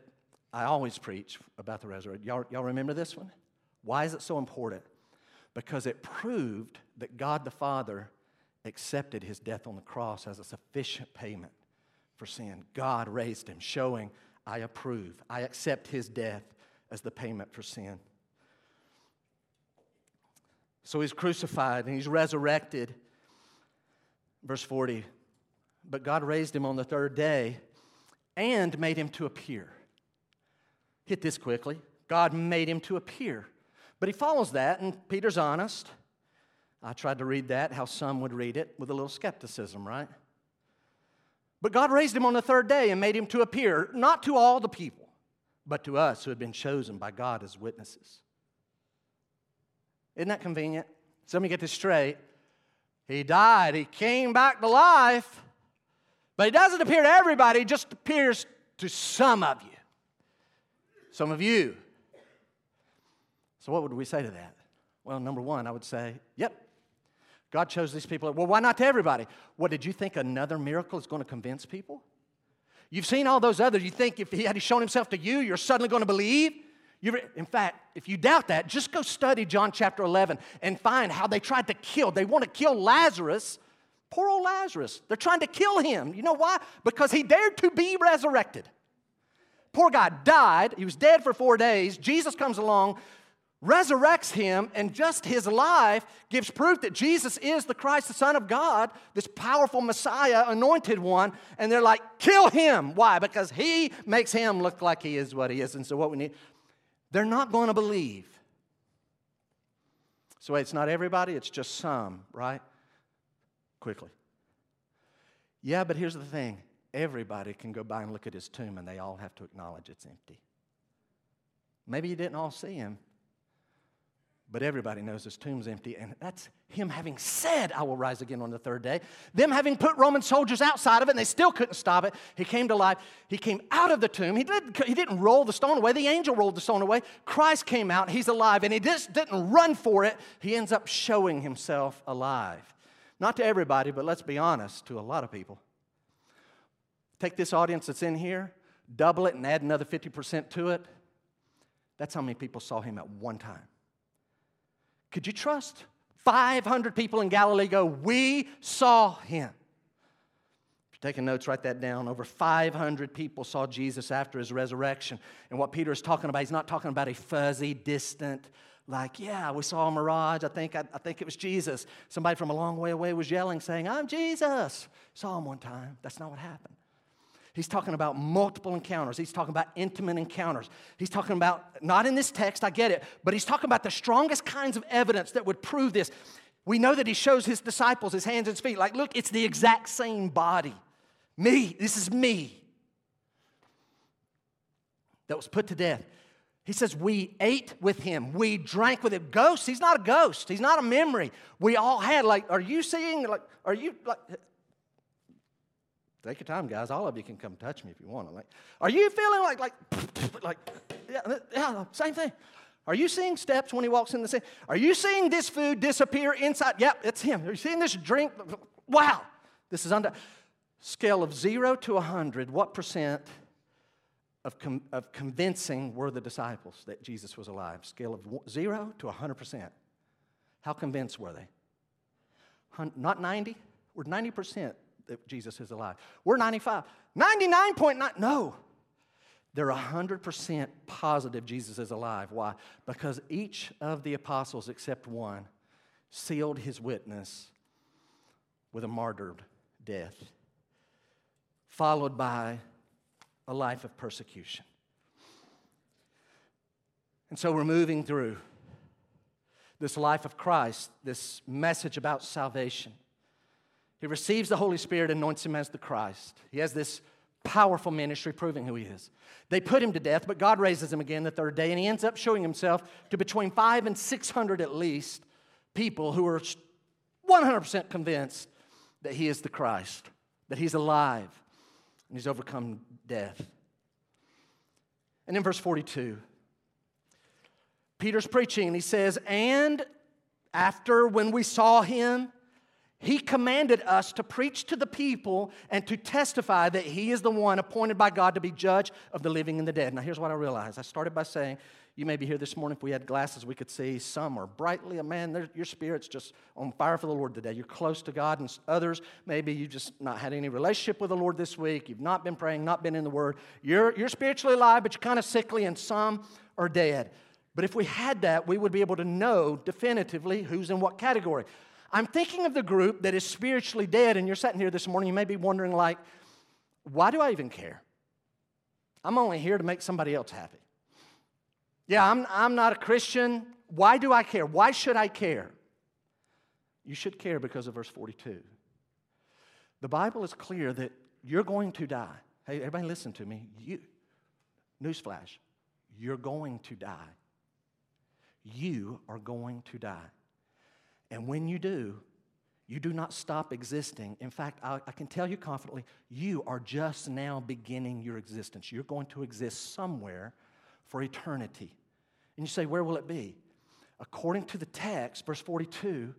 I always preach about the resurrection. Y'all, y'all remember this one? Why is it so important? Because it proved that God the Father accepted his death on the cross as a sufficient payment for sin. God raised him, showing, I approve, I accept his death as the payment for sin. So he's crucified and he's resurrected. Verse 40 But God raised him on the third day and made him to appear. Hit this quickly. God made him to appear. But he follows that, and Peter's honest. I tried to read that, how some would read it, with a little skepticism, right? But God raised him on the third day and made him to appear, not to all the people, but to us who had been chosen by God as witnesses. Isn't that convenient? So let me get this straight. He died, he came back to life, but he doesn't appear to everybody, he just appears to some of you. Some of you. So, what would we say to that? Well, number one, I would say, yep, God chose these people. Well, why not to everybody? What, did you think another miracle is going to convince people? You've seen all those others. You think if he had shown himself to you, you're suddenly going to believe? You're, in fact, if you doubt that, just go study John chapter 11 and find how they tried to kill. They want to kill Lazarus Poor old Lazarus. They're trying to kill him. You know why? Because he dared to be resurrected. Poor guy died. He was dead for four days. Jesus comes along, resurrects him, and just his life gives proof that Jesus is the Christ, the Son of God, this powerful Messiah, anointed one. And they're like, kill him. Why? Because he makes him look like he is what he is. And so, what we need, they're not going to believe. So, it's not everybody, it's just some, right? quickly. Yeah, but here's the thing everybody can go by and look at his tomb and they all have to acknowledge it's empty. Maybe you didn't all see him, but everybody knows his tomb's empty, and that's him having said, I will rise again on the third day. Them having put Roman soldiers outside of it, and they still couldn't stop it. He came to life. He came out of the tomb. He didn't, he didn't roll the stone away. The angel rolled the stone away. Christ came out. He's alive, and he just didn't run for it. He ends up showing himself alive. Not to everybody, but let's be honest, to a lot of people. Take this audience that's in here, double it, and add another 50% to it. That's how many people saw him at one time. Could you trust 500 people in Galilee go, We saw him? If you're taking notes, write that down. Over 500 people saw Jesus after his resurrection. And what Peter is talking about, he's not talking about a fuzzy, distant, like, yeah, we saw a mirage. I think, I, I, think it was Jesus. Somebody from a long way away was yelling, saying, I'm Jesus. Saw him one time. That's not what happened. He's talking about multiple encounters. He's talking about intimate encounters. He's talking about, not in this text, I get it, but he's talking about the strongest kinds of evidence that would prove this. We know that he shows his disciples his hands and his feet. Like, look, it's the exact same body. Me, this is me that was put to death. He says, We ate with him. We drank with him. Ghost, he's not a ghost. He's not a memory. We all had, like, are you seeing, like, are you, like, take your time, guys. All of you can come touch me if you want. I'm Like, are you feeling like, like, like, yeah, yeah, same thing. Are you seeing steps when he walks in the city? Are you seeing this food disappear inside? Yep, it's him. Are you seeing this drink? Wow, this is under scale of zero to a hundred. What percent of, com- of convincing were the disciples that Jesus was alive? Scale of zero to 100%. How convinced were they? Not 90? We're 90% that Jesus is alive. We're 95. 99.9, no. They're 100% positive Jesus is alive. Why? Because each of the apostles, except one, sealed his witness with a martyred death, followed by a life of persecution. And so we're moving through this life of Christ, this message about salvation. He receives the Holy Spirit, anoints him as the Christ. He has this powerful ministry proving who he is. They put him to death, but God raises him again the third day, and he ends up showing himself to between five and 600 at least people who are 100% convinced that he is the Christ, that he's alive, and he's overcome death. And in verse 42, Peter's preaching, and he says, And after when we saw him, he commanded us to preach to the people and to testify that he is the one appointed by God to be judge of the living and the dead. Now, here's what I realized. I started by saying, you may be here this morning. If we had glasses, we could see some are brightly, a man, your spirit's just on fire for the Lord today. You're close to God, and others, maybe you just not had any relationship with the Lord this week. You've not been praying, not been in the Word. You're, you're spiritually alive, but you're kind of sickly, and some are dead. But if we had that, we would be able to know definitively who's in what category. I'm thinking of the group that is spiritually dead, and you're sitting here this morning, you may be wondering, like, why do I even care? I'm only here to make somebody else happy. Yeah, I'm, I'm not a Christian. Why do I care? Why should I care? You should care because of verse 42. The Bible is clear that you're going to die. Hey, everybody, listen to me. You, newsflash, you're going to die. You are going to die. And when you do, you do not stop existing. In fact, I, I, can tell you confidently, you are just now beginning your existence. You're going to exist somewhere for eternity. And you say, where will it be? According to the text, verse 42,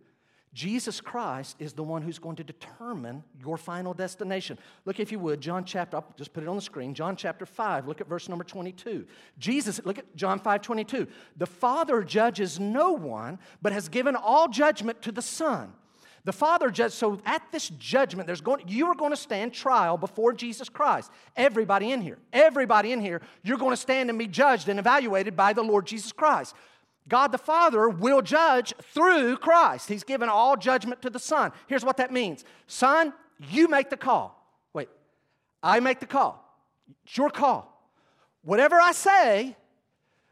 Jesus Christ is the one who's going to determine your final destination. Look, if you would, John chapter, I'll just put it on the screen. John chapter 5, look at verse number 22. Jesus, look at John 5 22. The Father judges no one, but has given all judgment to the Son. The Father judges, so at this judgment, there's going, you are going to stand trial before Jesus Christ. Everybody in here, everybody in here, you're going to stand and be judged and evaluated by the Lord Jesus Christ. God the Father will judge through Christ. He's given all judgment to the Son. Here's what that means Son, you make the call. Wait, I make the call. It's your call. Whatever I say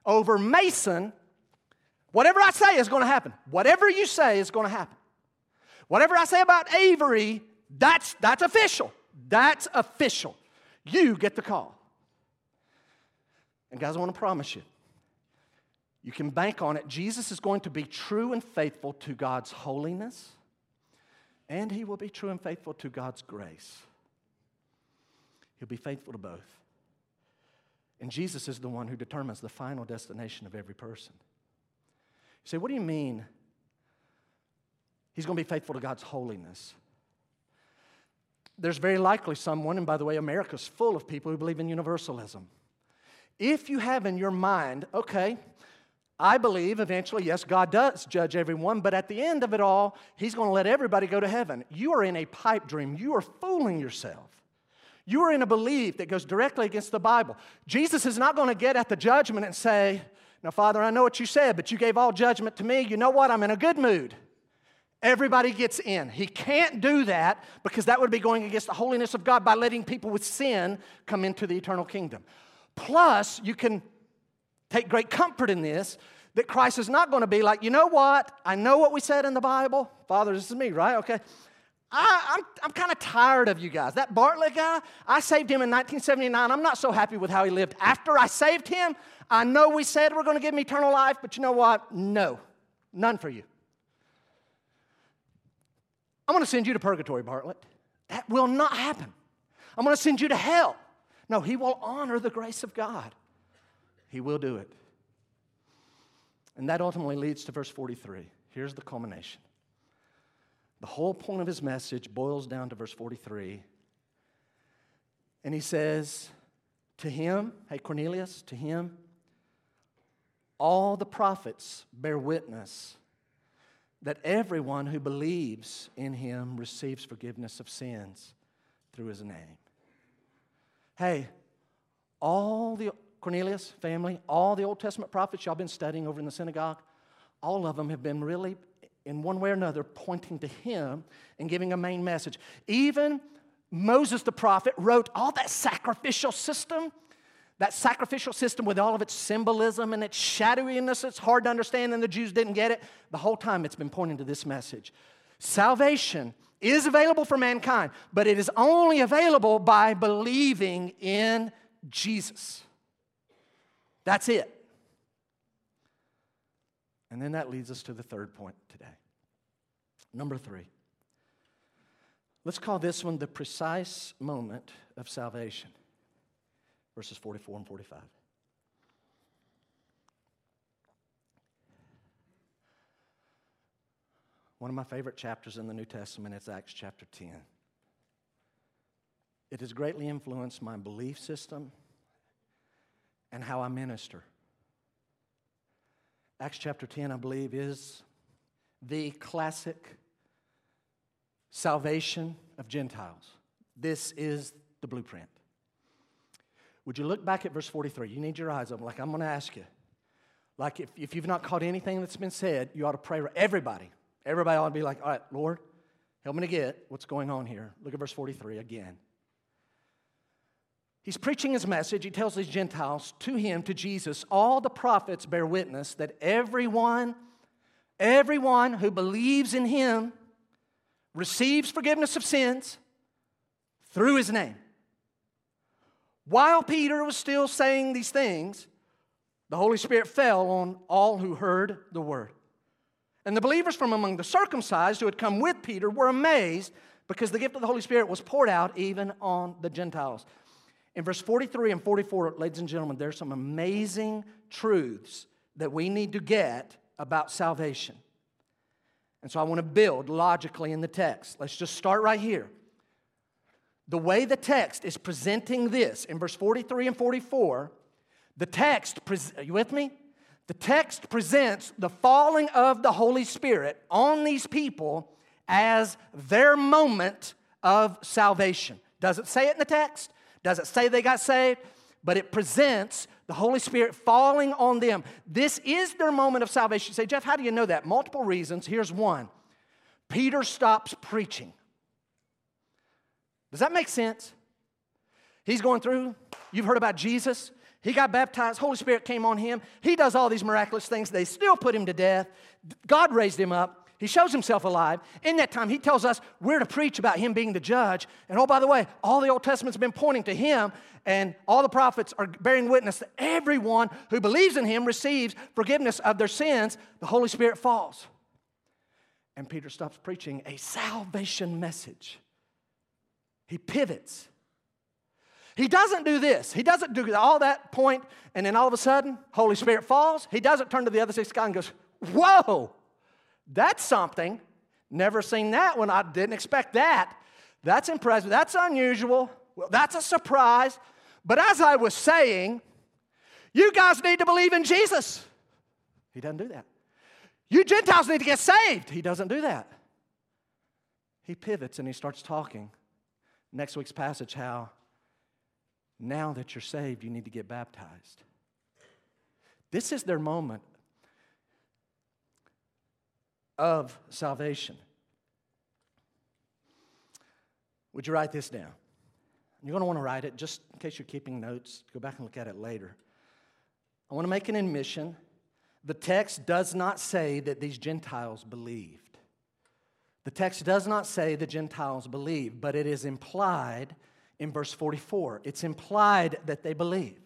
over Mason, whatever I say is going to happen. Whatever you say is going to happen. Whatever I say about Avery, that's, that's official. That's official. You get the call. And guys, I want to promise you, you can bank on it. Jesus is going to be true and faithful to God's holiness, and he will be true and faithful to God's grace. He'll be faithful to both. And Jesus is the one who determines the final destination of every person. You say, what do you mean he's going to be faithful to God's holiness? There's very likely someone, and by the way, America's full of people who believe in universalism. If you have in your mind, okay, I believe eventually, yes, God does judge everyone, but at the end of it all, He's going to let everybody go to heaven. You are in a pipe dream. You are fooling yourself. You are in a belief that goes directly against the Bible. Jesus is not going to get at the judgment and say, Now, Father, I know what you said, but you gave all judgment to me. You know what? I'm in a good mood. Everybody gets in. He can't do that because that would be going against the holiness of God by letting people with sin come into the eternal kingdom. Plus, you can take great comfort in this that Christ is not going to be like, you know what? I know what we said in the Bible. Father, this is me, right? Okay. I, am I'm, I'm kind of tired of you guys. That Bartlett guy, I saved him in 1979. I'm not so happy with how he lived. After I saved him, I know we said we're going to give him eternal life, but you know what? No, none for you. I'm going to send you to purgatory, Bartlett. That will not happen. I'm going to send you to hell. No, he will honor the grace of God. He will do it. And that ultimately leads to verse 43. Here's the culmination. The whole point of his message boils down to verse 43. And he says, To him, hey, Cornelius, to him, all the prophets bear witness that everyone who believes in him receives forgiveness of sins through his name. Hey, all the Cornelius, family, all the Old Testament prophets y'all been studying over in the synagogue, all of them have been really, in one way or another, pointing to him and giving a main message. Even Moses the prophet wrote all that sacrificial system, that sacrificial system with all of its symbolism and its shadowiness, it's hard to understand, and the Jews didn't get it. The whole time it's been pointing to this message salvation is available for mankind, but it is only available by believing in Jesus. That's it. And then that leads us to the third point today. Number three. Let's call this one the precise moment of salvation. Verses 44 and 45. One of my favorite chapters in the New Testament is Acts chapter 10. It has greatly influenced my belief system and how I minister. Acts chapter 10, I believe, is the classic salvation of Gentiles. This is the blueprint. Would you look back at verse 43? You need your eyes open, like I'm going to ask you. Like if, if you've not caught anything that's been said, you ought to pray. Everybody, everybody ought to be like, all right, Lord, help me to get what's going on here. Look at verse 43 again. He's preaching his message. He tells these Gentiles to him, to Jesus, all the prophets bear witness that everyone, everyone who believes in him receives forgiveness of sins through his name. While Peter was still saying these things, the Holy Spirit fell on all who heard the word. And the believers from among the circumcised who had come with Peter were amazed because the gift of the Holy Spirit was poured out even on the Gentiles. In verse 43 and 44, ladies and gentlemen, there's some amazing truths that we need to get about salvation. And so I want to build logically in the text. Let's just start right here. The way the text is presenting this in verse 43 and 44, the text, are you with me? The text presents the falling of the Holy Spirit on these people as their moment of salvation. Does it say it in the text? Doesn't say they got saved, but it presents the Holy Spirit falling on them. This is their moment of salvation. You say, Jeff, how do you know that? Multiple reasons. Here's one Peter stops preaching. Does that make sense? He's going through, you've heard about Jesus. He got baptized, Holy Spirit came on him. He does all these miraculous things. They still put him to death. God raised him up. He shows himself alive. In that time, he tells us we're to preach about him being the judge. And oh, by the way, all the Old Testament's been pointing to him, and all the prophets are bearing witness that everyone who believes in him receives forgiveness of their sins. The Holy Spirit falls. And Peter stops preaching a salvation message. He pivots. He doesn't do this. He doesn't do all that point, and then all of a sudden, Holy Spirit falls. He doesn't turn to the other six guys and goes, Whoa! That's something. Never seen that one. I didn't expect that. That's impressive. That's unusual. Well, that's a surprise. But as I was saying, you guys need to believe in Jesus. He doesn't do that. You Gentiles need to get saved. He doesn't do that. He pivots and he starts talking. Next week's passage, how now that you're saved, you need to get baptized. This is their moment of salvation. Would you write this down? You're going to want to write it just in case you're keeping notes. Go back and look at it later. I want to make an admission. The text does not say that these Gentiles believed. The text does not say the Gentiles believed, but it is implied in verse 44. It's implied that they believe.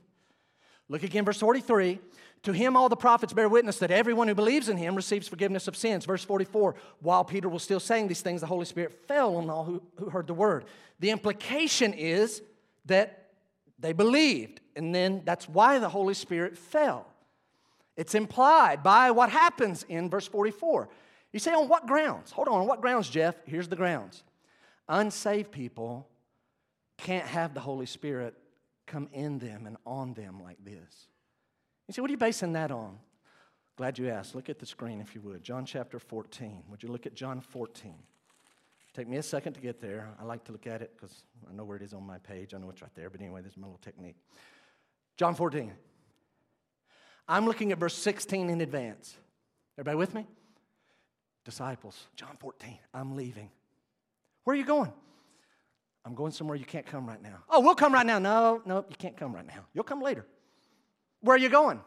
Look again, verse 43. To him, all the prophets bear witness that everyone who believes in him receives forgiveness of sins. Verse 44 While Peter was still saying these things, the Holy Spirit fell on all who, who heard the word. The implication is that they believed, and then that's why the Holy Spirit fell. It's implied by what happens in verse 44. You say, on what grounds? Hold on, on what grounds, Jeff? Here's the grounds. Unsaved people can't have the Holy Spirit come in them and on them like this. You say, what are you basing that on? Glad you asked. Look at the screen if you would. John chapter 14. Would you look at John 14? Take me a second to get there. I like to look at it because I know where it is on my page. I know it's right there. But anyway, this is my little technique. John 14. I'm looking at verse 16 in advance. Everybody with me? Disciples, John 14. I'm leaving. Where are you going? I'm going somewhere you can't come right now. Oh, we'll come right now. No, no, you can't come right now. You'll come later. Where are you going?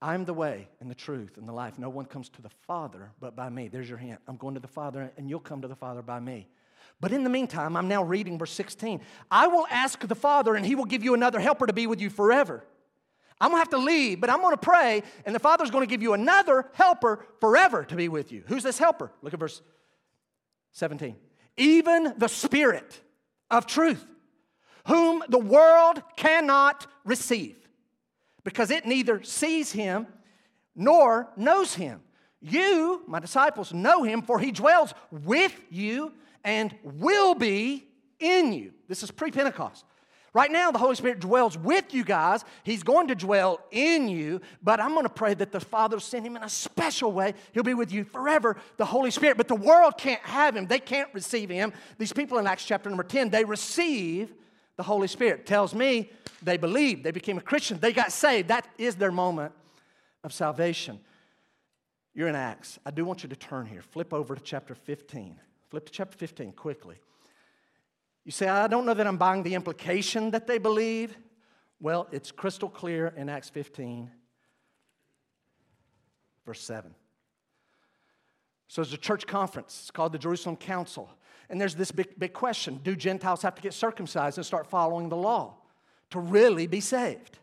I'm the way and the truth and the life. No one comes to the Father but by me. There's your hint. I'm going to the Father, and you'll come to the Father by me. But in the meantime, I'm now reading verse 16. I will ask the Father, and he will give you another helper to be with you forever. I'm gonna have to leave, but I'm gonna pray, and the Father's gonna give you another helper forever to be with you. Who's this helper? Look at verse 17. Even the Spirit of truth, whom the world cannot receive, because it neither sees him nor knows him. You, my disciples, know him, for he dwells with you and will be in you. This is pre Pentecost. Right now, the Holy Spirit dwells with you guys. He's going to dwell in you, but I'm going to pray that the Father send him in a special way. He'll be with you forever, the Holy Spirit. But the world can't have him, they can't receive him. These people in Acts chapter number 10, they receive the Holy Spirit. Tells me they believed, they became a Christian, they got saved. That is their moment of salvation. You're in Acts. I do want you to turn here. Flip over to chapter 15. Flip to chapter 15 quickly. You say, I don't know that I'm buying the implication that they believe. Well, it's crystal clear in Acts 15, verse 7. So there's a church conference. It's called the Jerusalem Council. And there's this big, big question Do Gentiles have to get circumcised and start following the law to really be saved?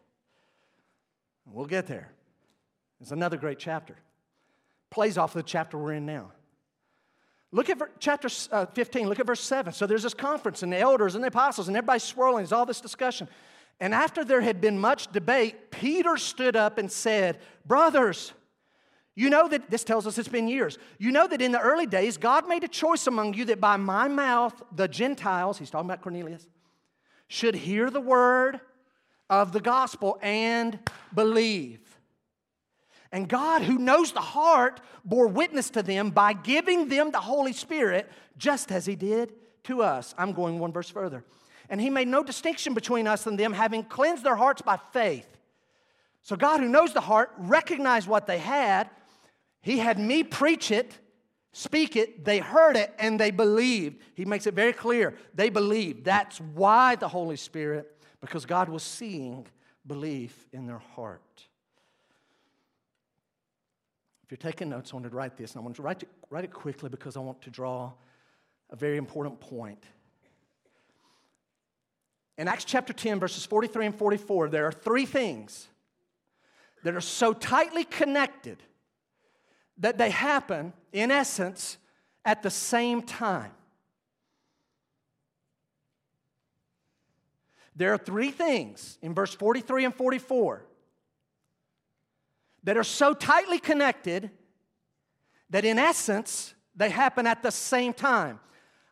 We'll get there. It's another great chapter. Plays off of the chapter we're in now. Look at chapter uh, 15, look at verse 7. So there's this conference, and the elders and the apostles, and everybody's swirling. There's all this discussion. And after there had been much debate, Peter stood up and said, Brothers, you know that, this tells us it's been years. You know that in the early days, God made a choice among you that by my mouth, the Gentiles, he's talking about Cornelius, should hear the word of the gospel and believe. And God, who knows the heart, bore witness to them by giving them the Holy Spirit, just as He did to us. I'm going one verse further. And He made no distinction between us and them, having cleansed their hearts by faith. So, God, who knows the heart, recognized what they had. He had me preach it, speak it, they heard it, and they believed. He makes it very clear. They believed. That's why the Holy Spirit, because God was seeing belief in their heart. If you're taking notes, I want to write this, and I want to write it, write it quickly because I want to draw a very important point. In Acts chapter 10, verses 43 and 44, there are three things that are so tightly connected that they happen, in essence, at the same time. There are three things in verse 43 and 44 that are so tightly connected that in essence they happen at the same time.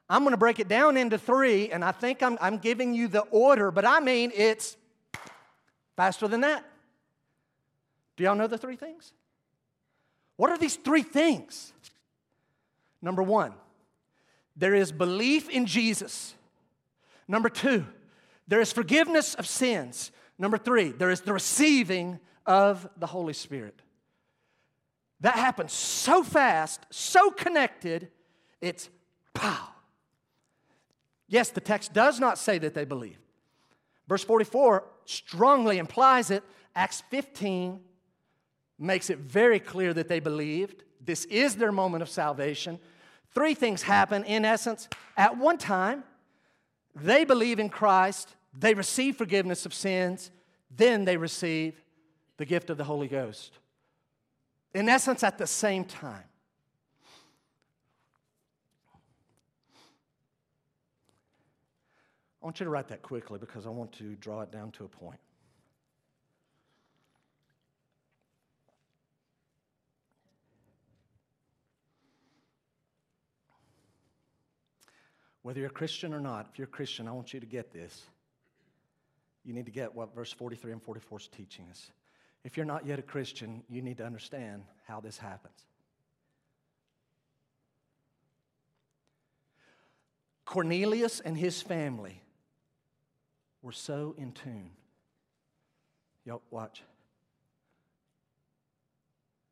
I'm going to break it down into three, and I think I'm, I'm giving you the order, but I mean it's faster than that. Do y'all know the three things? What are these three things? Number one, there is belief in Jesus. Number two, there is forgiveness of sins. Number three, there is the receiving of the Holy Spirit. That happens so fast, so connected, it's pow. Yes, the text does not say that they believe. Verse 44 strongly implies it. Acts 15 makes it very clear that they believed. This is their moment of salvation. Three things happen in essence. At one time, they believe in Christ, they receive forgiveness of sins, then they receive the gift of the Holy Ghost. In essence, at the same time. I want you to write that quickly because I want to draw it down to a point. Whether you're a Christian or not, if you're a Christian, I want you to get this. You need to get what verse 43 and 44 is teaching us. If you're not yet a Christian, you need to understand how this happens. Cornelius and his family were so in tune. Y'all, watch.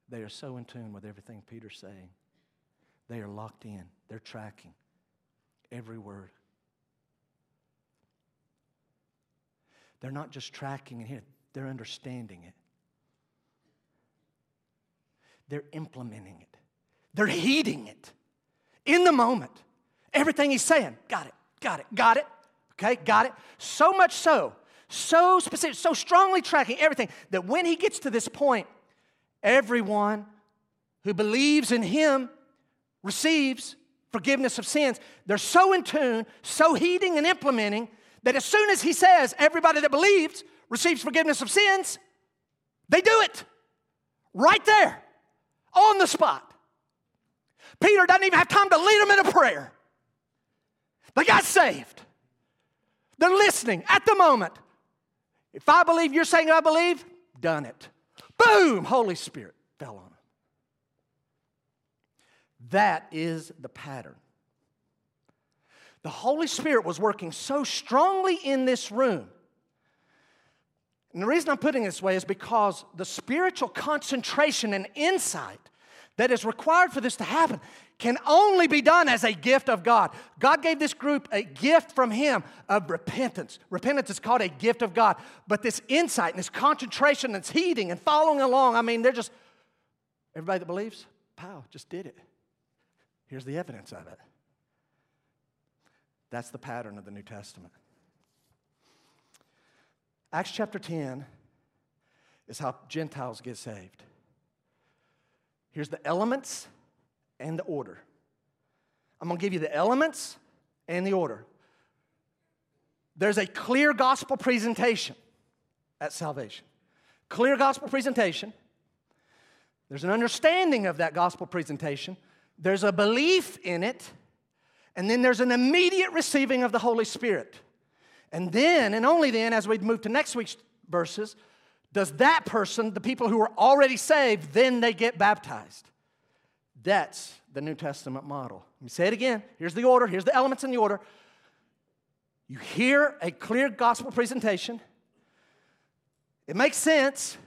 They are so in tune with everything Peter's saying. They are locked in, they're tracking every word. They're not just tracking it here, they're understanding it. They're implementing it. They're heeding it in the moment. Everything he's saying, got it, got it, got it, okay, got it. So much so, so specific, so strongly tracking everything that when he gets to this point, everyone who believes in him receives forgiveness of sins. They're so in tune, so heeding and implementing that as soon as he says everybody that believes receives forgiveness of sins, they do it right there on the spot. Peter doesn't even have time to lead them in a prayer. They got saved. They're listening at the moment. If I believe, you're saying I believe, done it. Boom, Holy Spirit fell on them. That is the pattern. The Holy Spirit was working so strongly in this room. And the reason I'm putting it this way is because the spiritual concentration and insight that is required for this to happen can only be done as a gift of God. God gave this group a gift from Him of repentance. Repentance is called a gift of God. But this insight and this concentration and this heeding and following along, I mean, they're just, everybody that believes, pow, just did it. Here's the evidence of it. That's the pattern of the New Testament. Acts chapter 10 is how Gentiles get saved. Here's the elements and the order. I'm going to give you the elements and the order. There's a clear gospel presentation at salvation. Clear gospel presentation. There's an understanding of that gospel presentation. There's a belief in it. And then there's an immediate receiving of the Holy Spirit. And then, and only then, as we move to next week's verses, does that person, the people who are already saved, then they get baptized. That's the New Testament model. Let me say it again. Here's the order, here's the elements in the order. You hear a clear gospel presentation, it makes sense,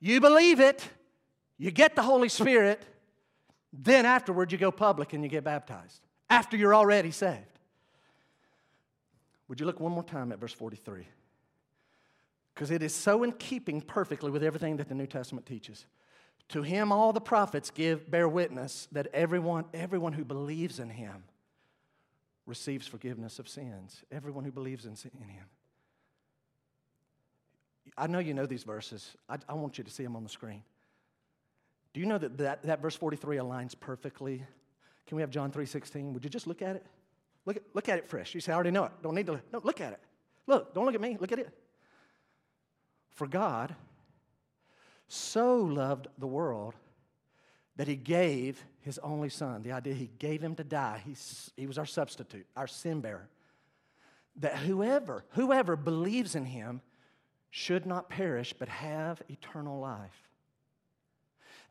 you believe it, you get the Holy Spirit, then afterward you go public and you get baptized after you're already saved. Would you look one more time at verse 43? because it is so in keeping perfectly with everything that the New Testament teaches. To him all the prophets give bear witness that everyone everyone who believes in him receives forgiveness of sins. Everyone who believes in, in him. I know you know these verses. I, I want you to see them on the screen. Do you know that, that that verse 43 aligns perfectly? Can we have John 3:16? Would you just look at it? Look at, look at it fresh. You say, I already know it. Don't need to. No, look at it. Look, don't look at me. Look at it. For God so loved the world that he gave his only son. The idea he gave him to die. He's, he was our substitute, our sin bearer. That whoever, whoever believes in him should not perish but have eternal life.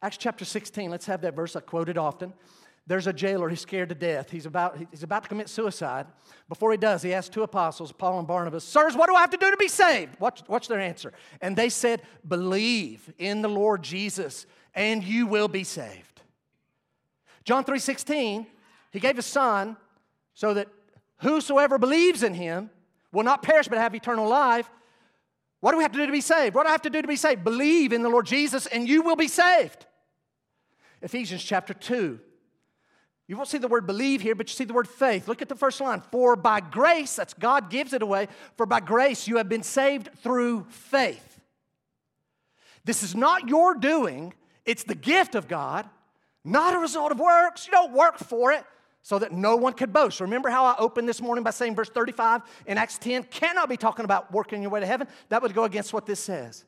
Acts chapter 16, let's have that verse I quoted often. There's a jailer, he's scared to death. He's about, he's about to commit suicide. Before he does, he asks two apostles, Paul and Barnabas, Sirs, what do I have to do to be saved? Watch, watch their answer. And they said, Believe in the Lord Jesus, and you will be saved. John 3:16, he gave his son so that whosoever believes in him will not perish but have eternal life. What do we have to do to be saved? What do I have to do to be saved? Believe in the Lord Jesus, and you will be saved. Ephesians chapter 2, you won't see the word believe here, but you see the word faith. Look at the first line. For by grace, that's God gives it away, for by grace you have been saved through faith. This is not your doing, it's the gift of God, not a result of works. You don't work for it so that no one could boast. Remember how I opened this morning by saying verse 35 in Acts 10 cannot be talking about working your way to heaven. That would go against what this says.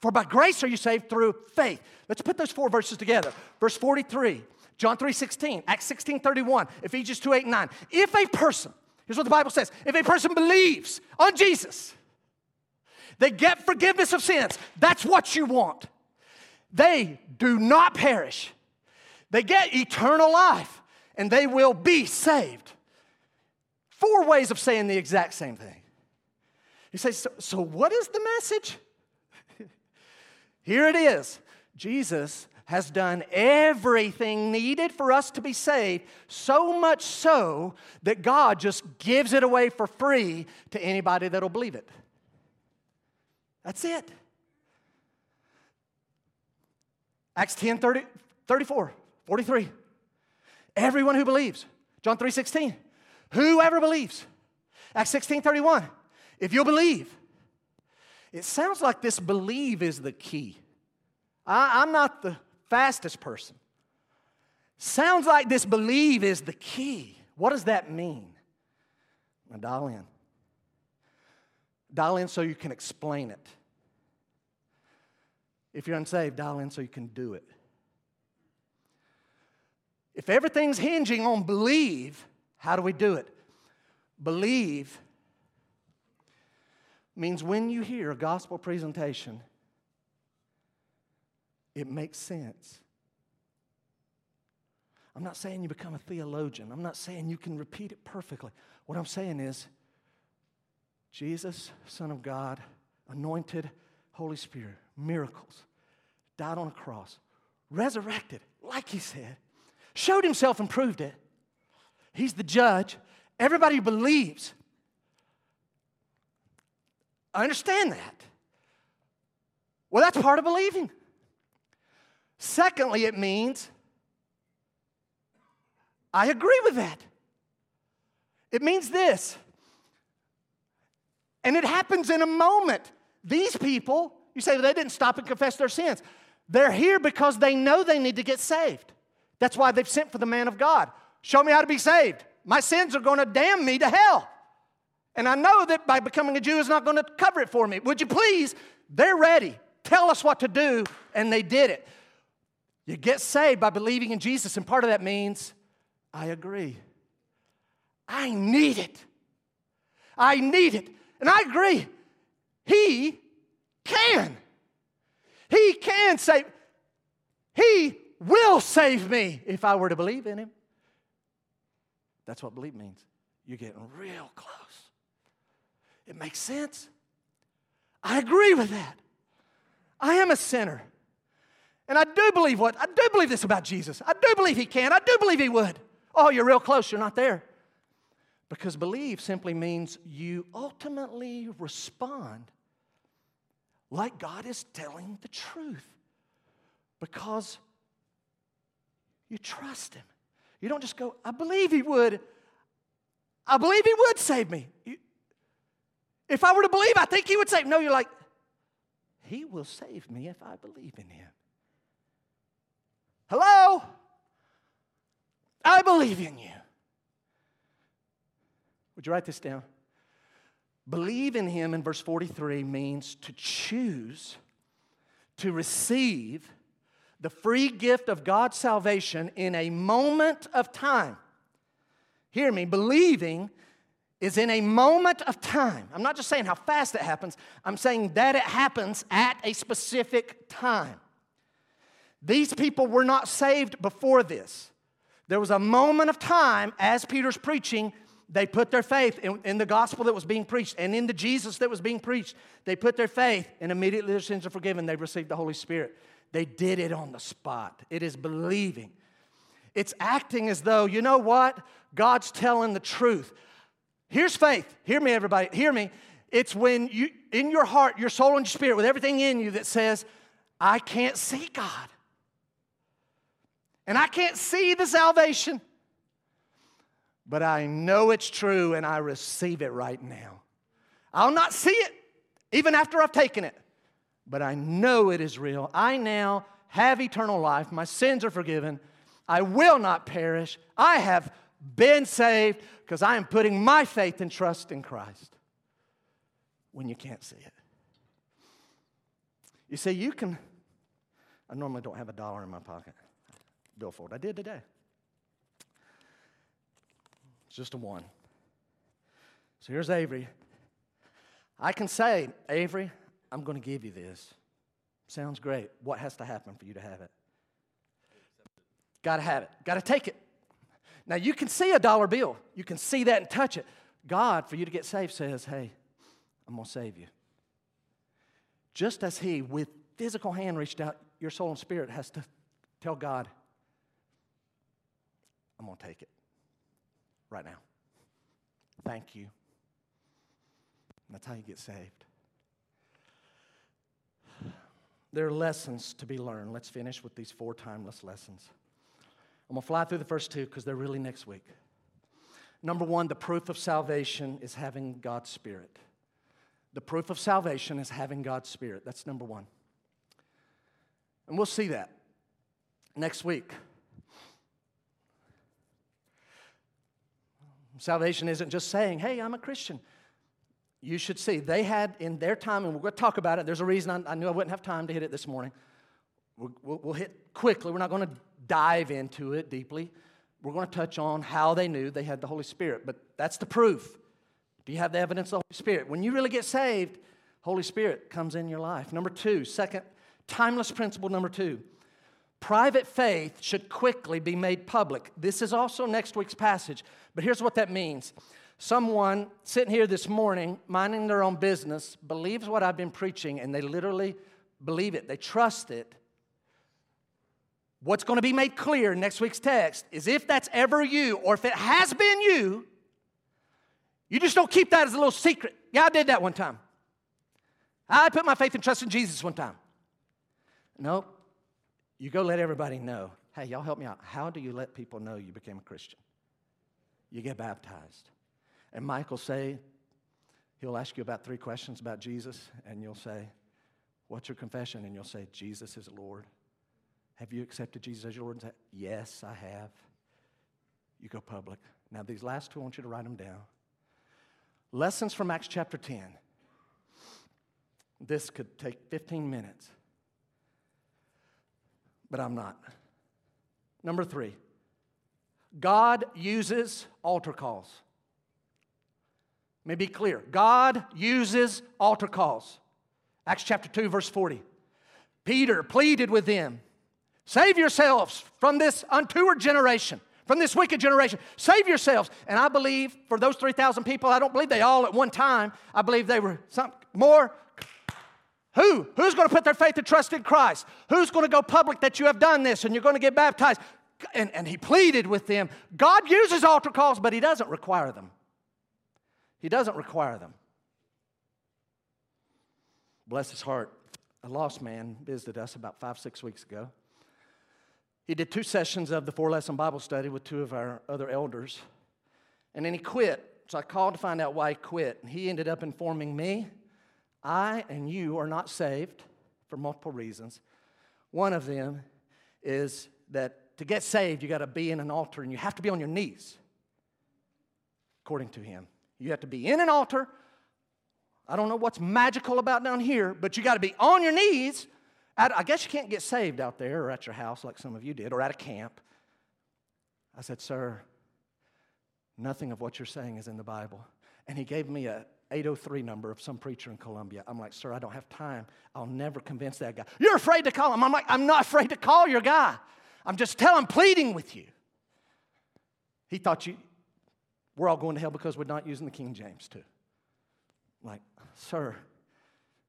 For by grace are you saved through faith. Let's put those four verses together. Verse 43 John 3 16, Acts 16 31, Ephesians 2 8 9. If a person, here's what the Bible says if a person believes on Jesus, they get forgiveness of sins. That's what you want. They do not perish, they get eternal life, and they will be saved. Four ways of saying the exact same thing. You say, so, so what is the message? Here it is Jesus has done everything needed for us to be saved, so much so that God just gives it away for free to anybody that'll believe it. That's it. Acts 10 30, 34, 43. Everyone who believes. John 3 16. Whoever believes. Acts 16 31. If you'll believe. It sounds like this believe is the key. I, I'm not the fastest person. Sounds like this believe is the key. What does that mean? Now, dial in. Dial in so you can explain it. If you're unsaved, dial in so you can do it. If everything's hinging on believe, how do we do it? Believe means when you hear a gospel presentation, it makes sense. I'm not saying you become a theologian. I'm not saying you can repeat it perfectly. What I'm saying is, Jesus, Son of God, anointed Holy Spirit, miracles, died on a cross, resurrected, like he said, showed himself and proved it. He's the judge. Everybody believes. I understand that. Well, that's part of believing. Secondly, it means I agree with that. It means this. And it happens in a moment. These people, you say they didn't stop and confess their sins. They're here because they know they need to get saved. That's why they've sent for the man of God. Show me how to be saved. My sins are going to damn me to hell. And I know that by becoming a Jew is not going to cover it for me. Would you please? They're ready. Tell us what to do. And they did it. You get saved by believing in Jesus, and part of that means I agree. I need it. I need it. And I agree. He can. He can save. He will save me if I were to believe in him. That's what believe means. You're getting real close. It makes sense. I agree with that. I am a sinner. And I do believe what? I do believe this about Jesus. I do believe he can. I do believe he would. Oh, you're real close. You're not there. Because believe simply means you ultimately respond like God is telling the truth. Because you trust him. You don't just go, I believe he would. I believe he would save me. If I were to believe, I think he would save. No, you're like, he will save me if I believe in him. Hello? I believe in you. Would you write this down? Believe in him in verse 43 means to choose to receive the free gift of God's salvation in a moment of time. Hear me, believing is in a moment of time. I'm not just saying how fast it happens, I'm saying that it happens at a specific time. These people were not saved before this. There was a moment of time as Peter's preaching, they put their faith in, in, the gospel that was being preached and in the Jesus that was being preached. They put their faith, and immediately their sins are forgiven. They received the Holy Spirit. They did it on the spot. It is believing. It's acting as though, you know what? God's telling the truth. Here's faith. Hear me, everybody. Hear me. It's when you, in your heart, your soul, and your spirit, with everything in you that says, I can't see God. And I can't see the salvation. But I know it's true and I receive it right now. I'll not see it even after I've taken it but I know it is real. I now have eternal life. My sins are forgiven. I will not perish. I have been saved because I am putting my faith and trust in Christ when you can't see it. You see, you can. I normally don't have a dollar in my pocket. Billfold. I did today. It's just a one. So here's Avery. I can say, Avery, I'm going to give you this. Sounds great. What has to happen for you to have it? Got to have it. Got to take it. Now, you can see a dollar bill. You can see that and touch it. God, for you to get saved, says, Hey, I'm going to save you. Just as He, with physical hand, reached out, your soul and spirit has to tell God, I'm going to take it right now. Thank you. And that's how you get saved. There are lessons to be learned. Let's finish with these four timeless lessons. I'm going to fly through the first two because they're really next week. Number one, the proof of salvation is having God's Spirit. The proof of salvation is having God's Spirit. That's number one. And we'll see that next week. Salvation isn't just saying, hey, I'm a Christian. You should see, they had in their time, and we're going to talk about it. There's a reason I, I knew I wouldn't have time to hit it this morning. We'll, we'll, we'll hit quickly. We're not going to dive into it deeply. We're going to touch on how they knew they had the Holy Spirit, but that's the proof. Do you have the evidence of the Holy Spirit? When you really get saved, Holy Spirit comes in your life. Number two, second, timeless principle number two. Private faith should quickly be made public. This is also next week's passage, but here's what that means. Someone sitting here this morning, minding their own business, believes what I've been preaching, and they literally believe it. They trust it. What's going to be made clear in next week's text is if that's ever you, or if it has been you, you just don't keep that as a little secret. Yeah, I did that one time. I put my faith and trust in Jesus one time. No, you go let everybody know. Hey, y'all help me out. How do you let people know you became a Christian? You get baptized. And will say, he'll ask you about three questions about Jesus, and you'll say, What's your confession? And you'll say, Jesus is Lord. Have you accepted Jesus as your Lord? Say, yes, I have. You go public. Now, these last two, I want you to write them down. Lessons from Acts chapter 10. This could take 15 minutes, but I'm not. Number three, God uses altar calls. Let me be clear God uses altar calls. Acts chapter 2, verse 40. Peter pleaded with them Save yourselves from this untoward generation, from this wicked generation. Save yourselves. And I believe for those 3,000 people, I don't believe they all at one time, I believe they were some more. Who? Who's going to put their faith and trust in Christ? Who's going to go public that you have done this and you're going to get baptized? And, and he pleaded with them. God uses altar calls, but he doesn't require them. He doesn't require them. Bless his heart. A lost man visited us about five, six weeks ago. He did two sessions of the four lesson Bible study with two of our other elders, and then he quit. So I called to find out why he quit. And he ended up informing me I and you are not saved for multiple reasons. One of them is that to get saved, you got to be in an altar and you have to be on your knees, according to him. You have to be in an altar. I don't know what's magical about down here, but you got to be on your knees I guess you can't get saved out there or at your house like some of you did or at a camp. I said, Sir, nothing of what you're saying is in the Bible. And he gave me a 803 number of some preacher in Columbia. I'm like, Sir, I don't have time. I'll never convince that guy. You're afraid to call him. I'm like, I'm not afraid to call your guy. I'm just telling, pleading with you. He thought you, we're all going to hell because we're not using the King James too. I'm like, Sir,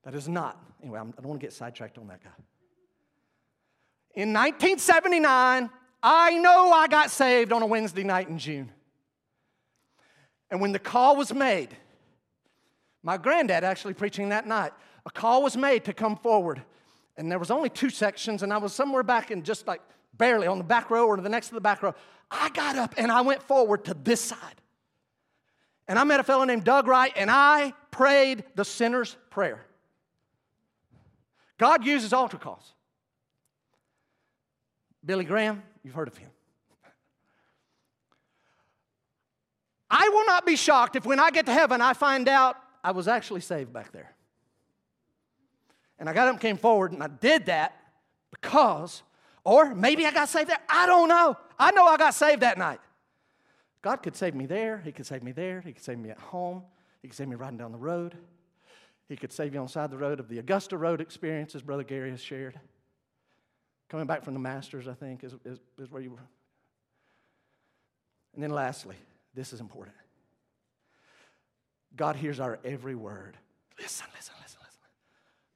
that is not. Anyway, I'm, I do not want to get sidetracked on that guy. In 1979, I know I got saved on a Wednesday night in June. And when the call was made, my granddad actually preaching that night, a call was made to come forward. And there was only two sections, and I was somewhere back in just like barely on the back row or the next to the back row. I got up and I went forward to this side. And I met a fellow named Doug Wright, and I prayed the sinner's prayer. God uses altar calls. Billy Graham, you've heard of him. I will not be shocked if when I get to heaven I find out I was actually saved back there. And I got up and came forward and I did that because, or maybe I got saved there. I don't know. I know I got saved that night. God could save me there. He could save me there. He could save me at home. He could save me riding down the road. He could save you on the side of the road of the Augusta Road experience, as Brother Gary has shared. Coming back from the Masters, I think, is, is, is where you were. And then lastly, this is important. God hears our every word. Listen, listen, listen, listen.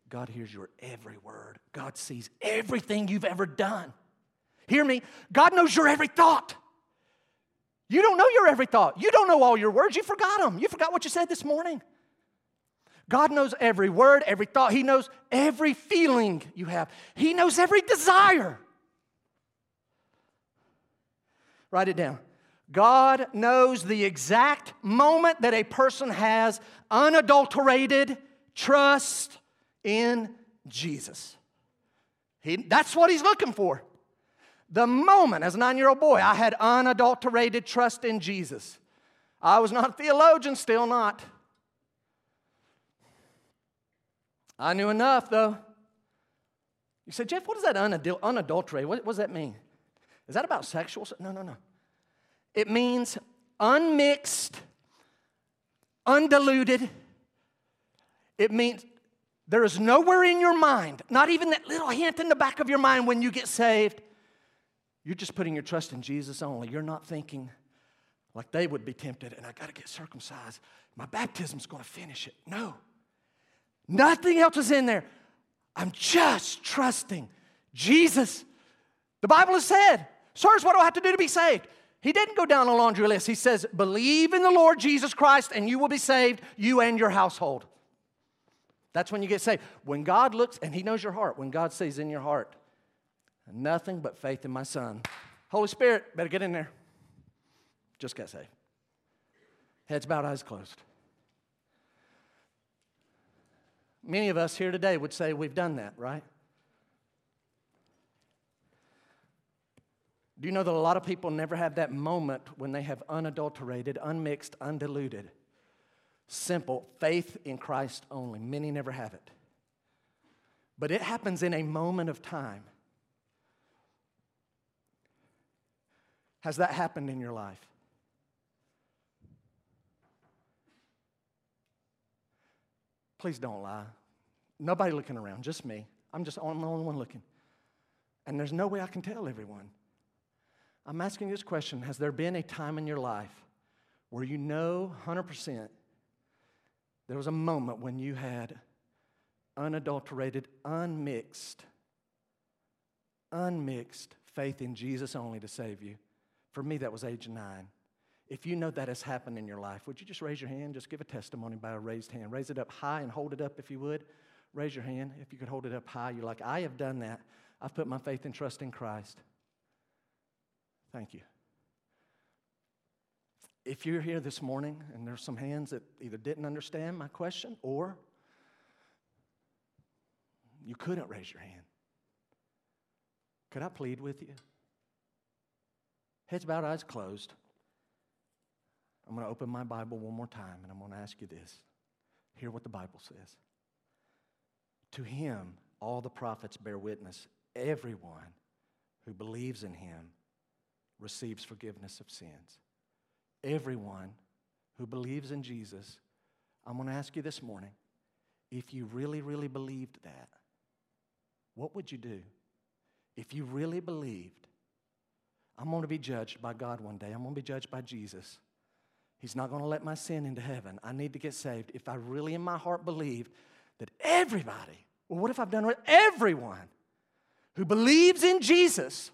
God hears your every word. God sees everything you've ever done. Hear me? God knows your every thought. You don't know your every thought. You don't know all your words. You forgot them. You forgot what you said this morning. God knows every word, every thought. He knows every feeling you have, He knows every desire. Write it down. God knows the exact moment that a person has unadulterated trust in Jesus. He, that's what he's looking for. The moment, as a nine year old boy, I had unadulterated trust in Jesus. I was not a theologian, still not. I knew enough, though. You said, Jeff, what does that unadul- unadulterated? What, what does that mean? Is that about sexual? No, no, no. It means unmixed, undiluted. It means there is nowhere in your mind, not even that little hint in the back of your mind when you get saved. You're just putting your trust in Jesus only. You're not thinking like they would be tempted, and I got to get circumcised. My baptism's going to finish it. No. Nothing else is in there. I'm just trusting Jesus. The Bible has said, Sirs, what do I have to do to be saved? He didn't go down a laundry list. He says, Believe in the Lord Jesus Christ and you will be saved, you and your household. That's when you get saved. When God looks, and He knows your heart, when God sees in your heart, nothing but faith in my Son. Holy Spirit, better get in there. Just got saved. Heads bowed, eyes closed. Many of us here today would say we've done that, right? Do you know that a lot of people never have that moment when they have unadulterated, unmixed, undiluted, simple faith in Christ only? Many never have it. But it happens in a moment of time. Has that happened in your life? Please don't lie. Nobody looking around, just me. I'm just I'm the only one looking. And there's no way I can tell everyone. I'm asking this question Has there been a time in your life where you know 100% there was a moment when you had unadulterated, unmixed, unmixed faith in Jesus only to save you? For me, that was age nine. If you know that has happened in your life, would you just raise your hand? Just give a testimony by a raised hand. Raise it up high and hold it up if you would. Raise your hand. If you could hold it up high, you're like, I have done that. I've put my faith and trust in Christ. Thank you. If you're here this morning and there's some hands that either didn't understand my question or you couldn't raise your hand, could I plead with you? Heads bowed, eyes closed. I'm going to open my Bible one more time and I'm going to ask you this. Hear what the Bible says. To him, all the prophets bear witness. Everyone who believes in him receives forgiveness of sins. Everyone who believes in Jesus, I'm going to ask you this morning if you really, really believed that, what would you do? If you really believed, I'm going to be judged by God one day, I'm going to be judged by Jesus. He's not going to let my sin into heaven. I need to get saved. If I really in my heart believe that everybody, well, what if I've done with everyone who believes in Jesus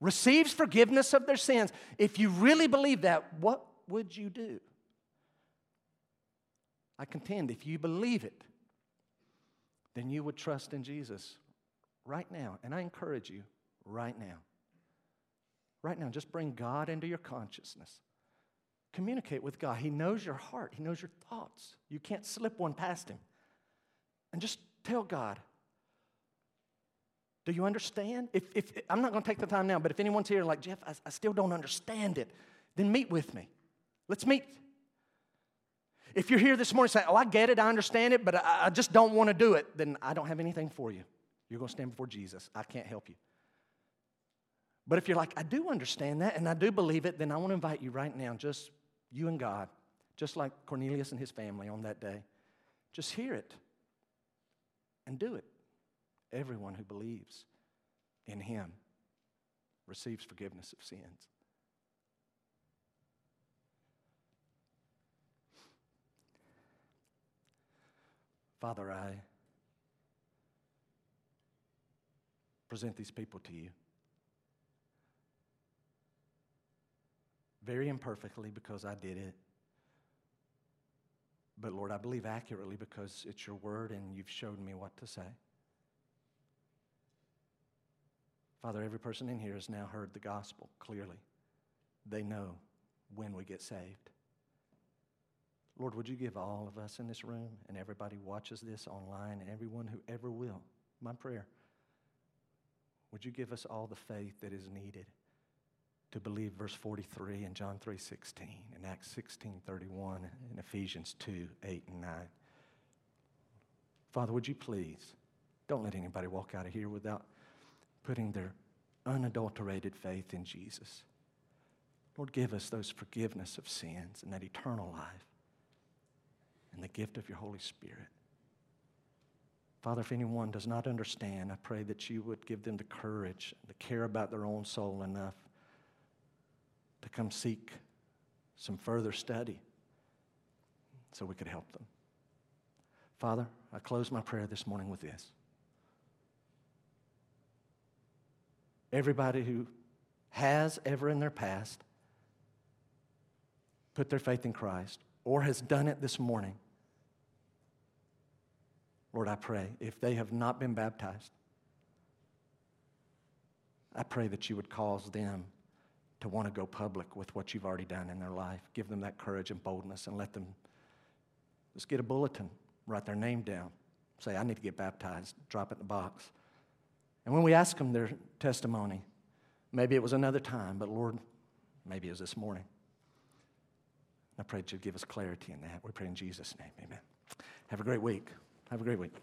receives forgiveness of their sins? If you really believe that, what would you do? I contend if you believe it, then you would trust in Jesus right now. And I encourage you right now. Right now, just bring God into your consciousness. Communicate with God. He knows your heart, He knows your thoughts. You can't slip one past Him. And just tell God, do you understand? If, if I'm not going to take the time now, but if anyone's here like, Jeff, I, I still don't understand it, then meet with me. Let's meet. If you're here this morning saying, Oh, I get it, I understand it, but I, I just don't want to do it, then I don't have anything for you. You're going to stand before Jesus. I can't help you. But if you're like, I do understand that and I do believe it, then I want to invite you right now, just you and God, just like Cornelius and his family on that day. Just hear it and do it. Everyone who believes in him receives forgiveness of sins. Father, I present these people to you. Very imperfectly because I did it. But Lord, I believe accurately because it's your word and you've showed me what to say. Father, every person in here has now heard the gospel clearly. They know when we get saved. Lord, would you give all of us in this room and everybody watches this online and everyone who ever will, my prayer, would you give us all the faith that is needed to believe verse 43 in John 3:16 and Acts 16:31 and Ephesians 2, 8 and 9. Father, would you please don't let anybody walk out of here without putting their unadulterated faith in Jesus. Lord, give us those forgiveness of sins and that eternal life and the gift of your Holy Spirit. Father, if anyone does not understand, I pray that you would give them the courage to care about their own soul enough to come seek some further study so we could help them. Father, I close my prayer this morning with this. Everybody who has ever in their past put their faith in Christ or has done it this morning, Lord, I pray, if they have not been baptized, I pray that you would cause them to want to go public with what you've already done in their life. Give them that courage and boldness and let them just get a bulletin, write their name down, say, I need to get baptized, drop it in the box. And when we ask them their testimony, maybe it was another time, but Lord, maybe it was this morning. I pray that you'd give us clarity in that. We pray in Jesus' name. Amen. Have a great week. Have a great week.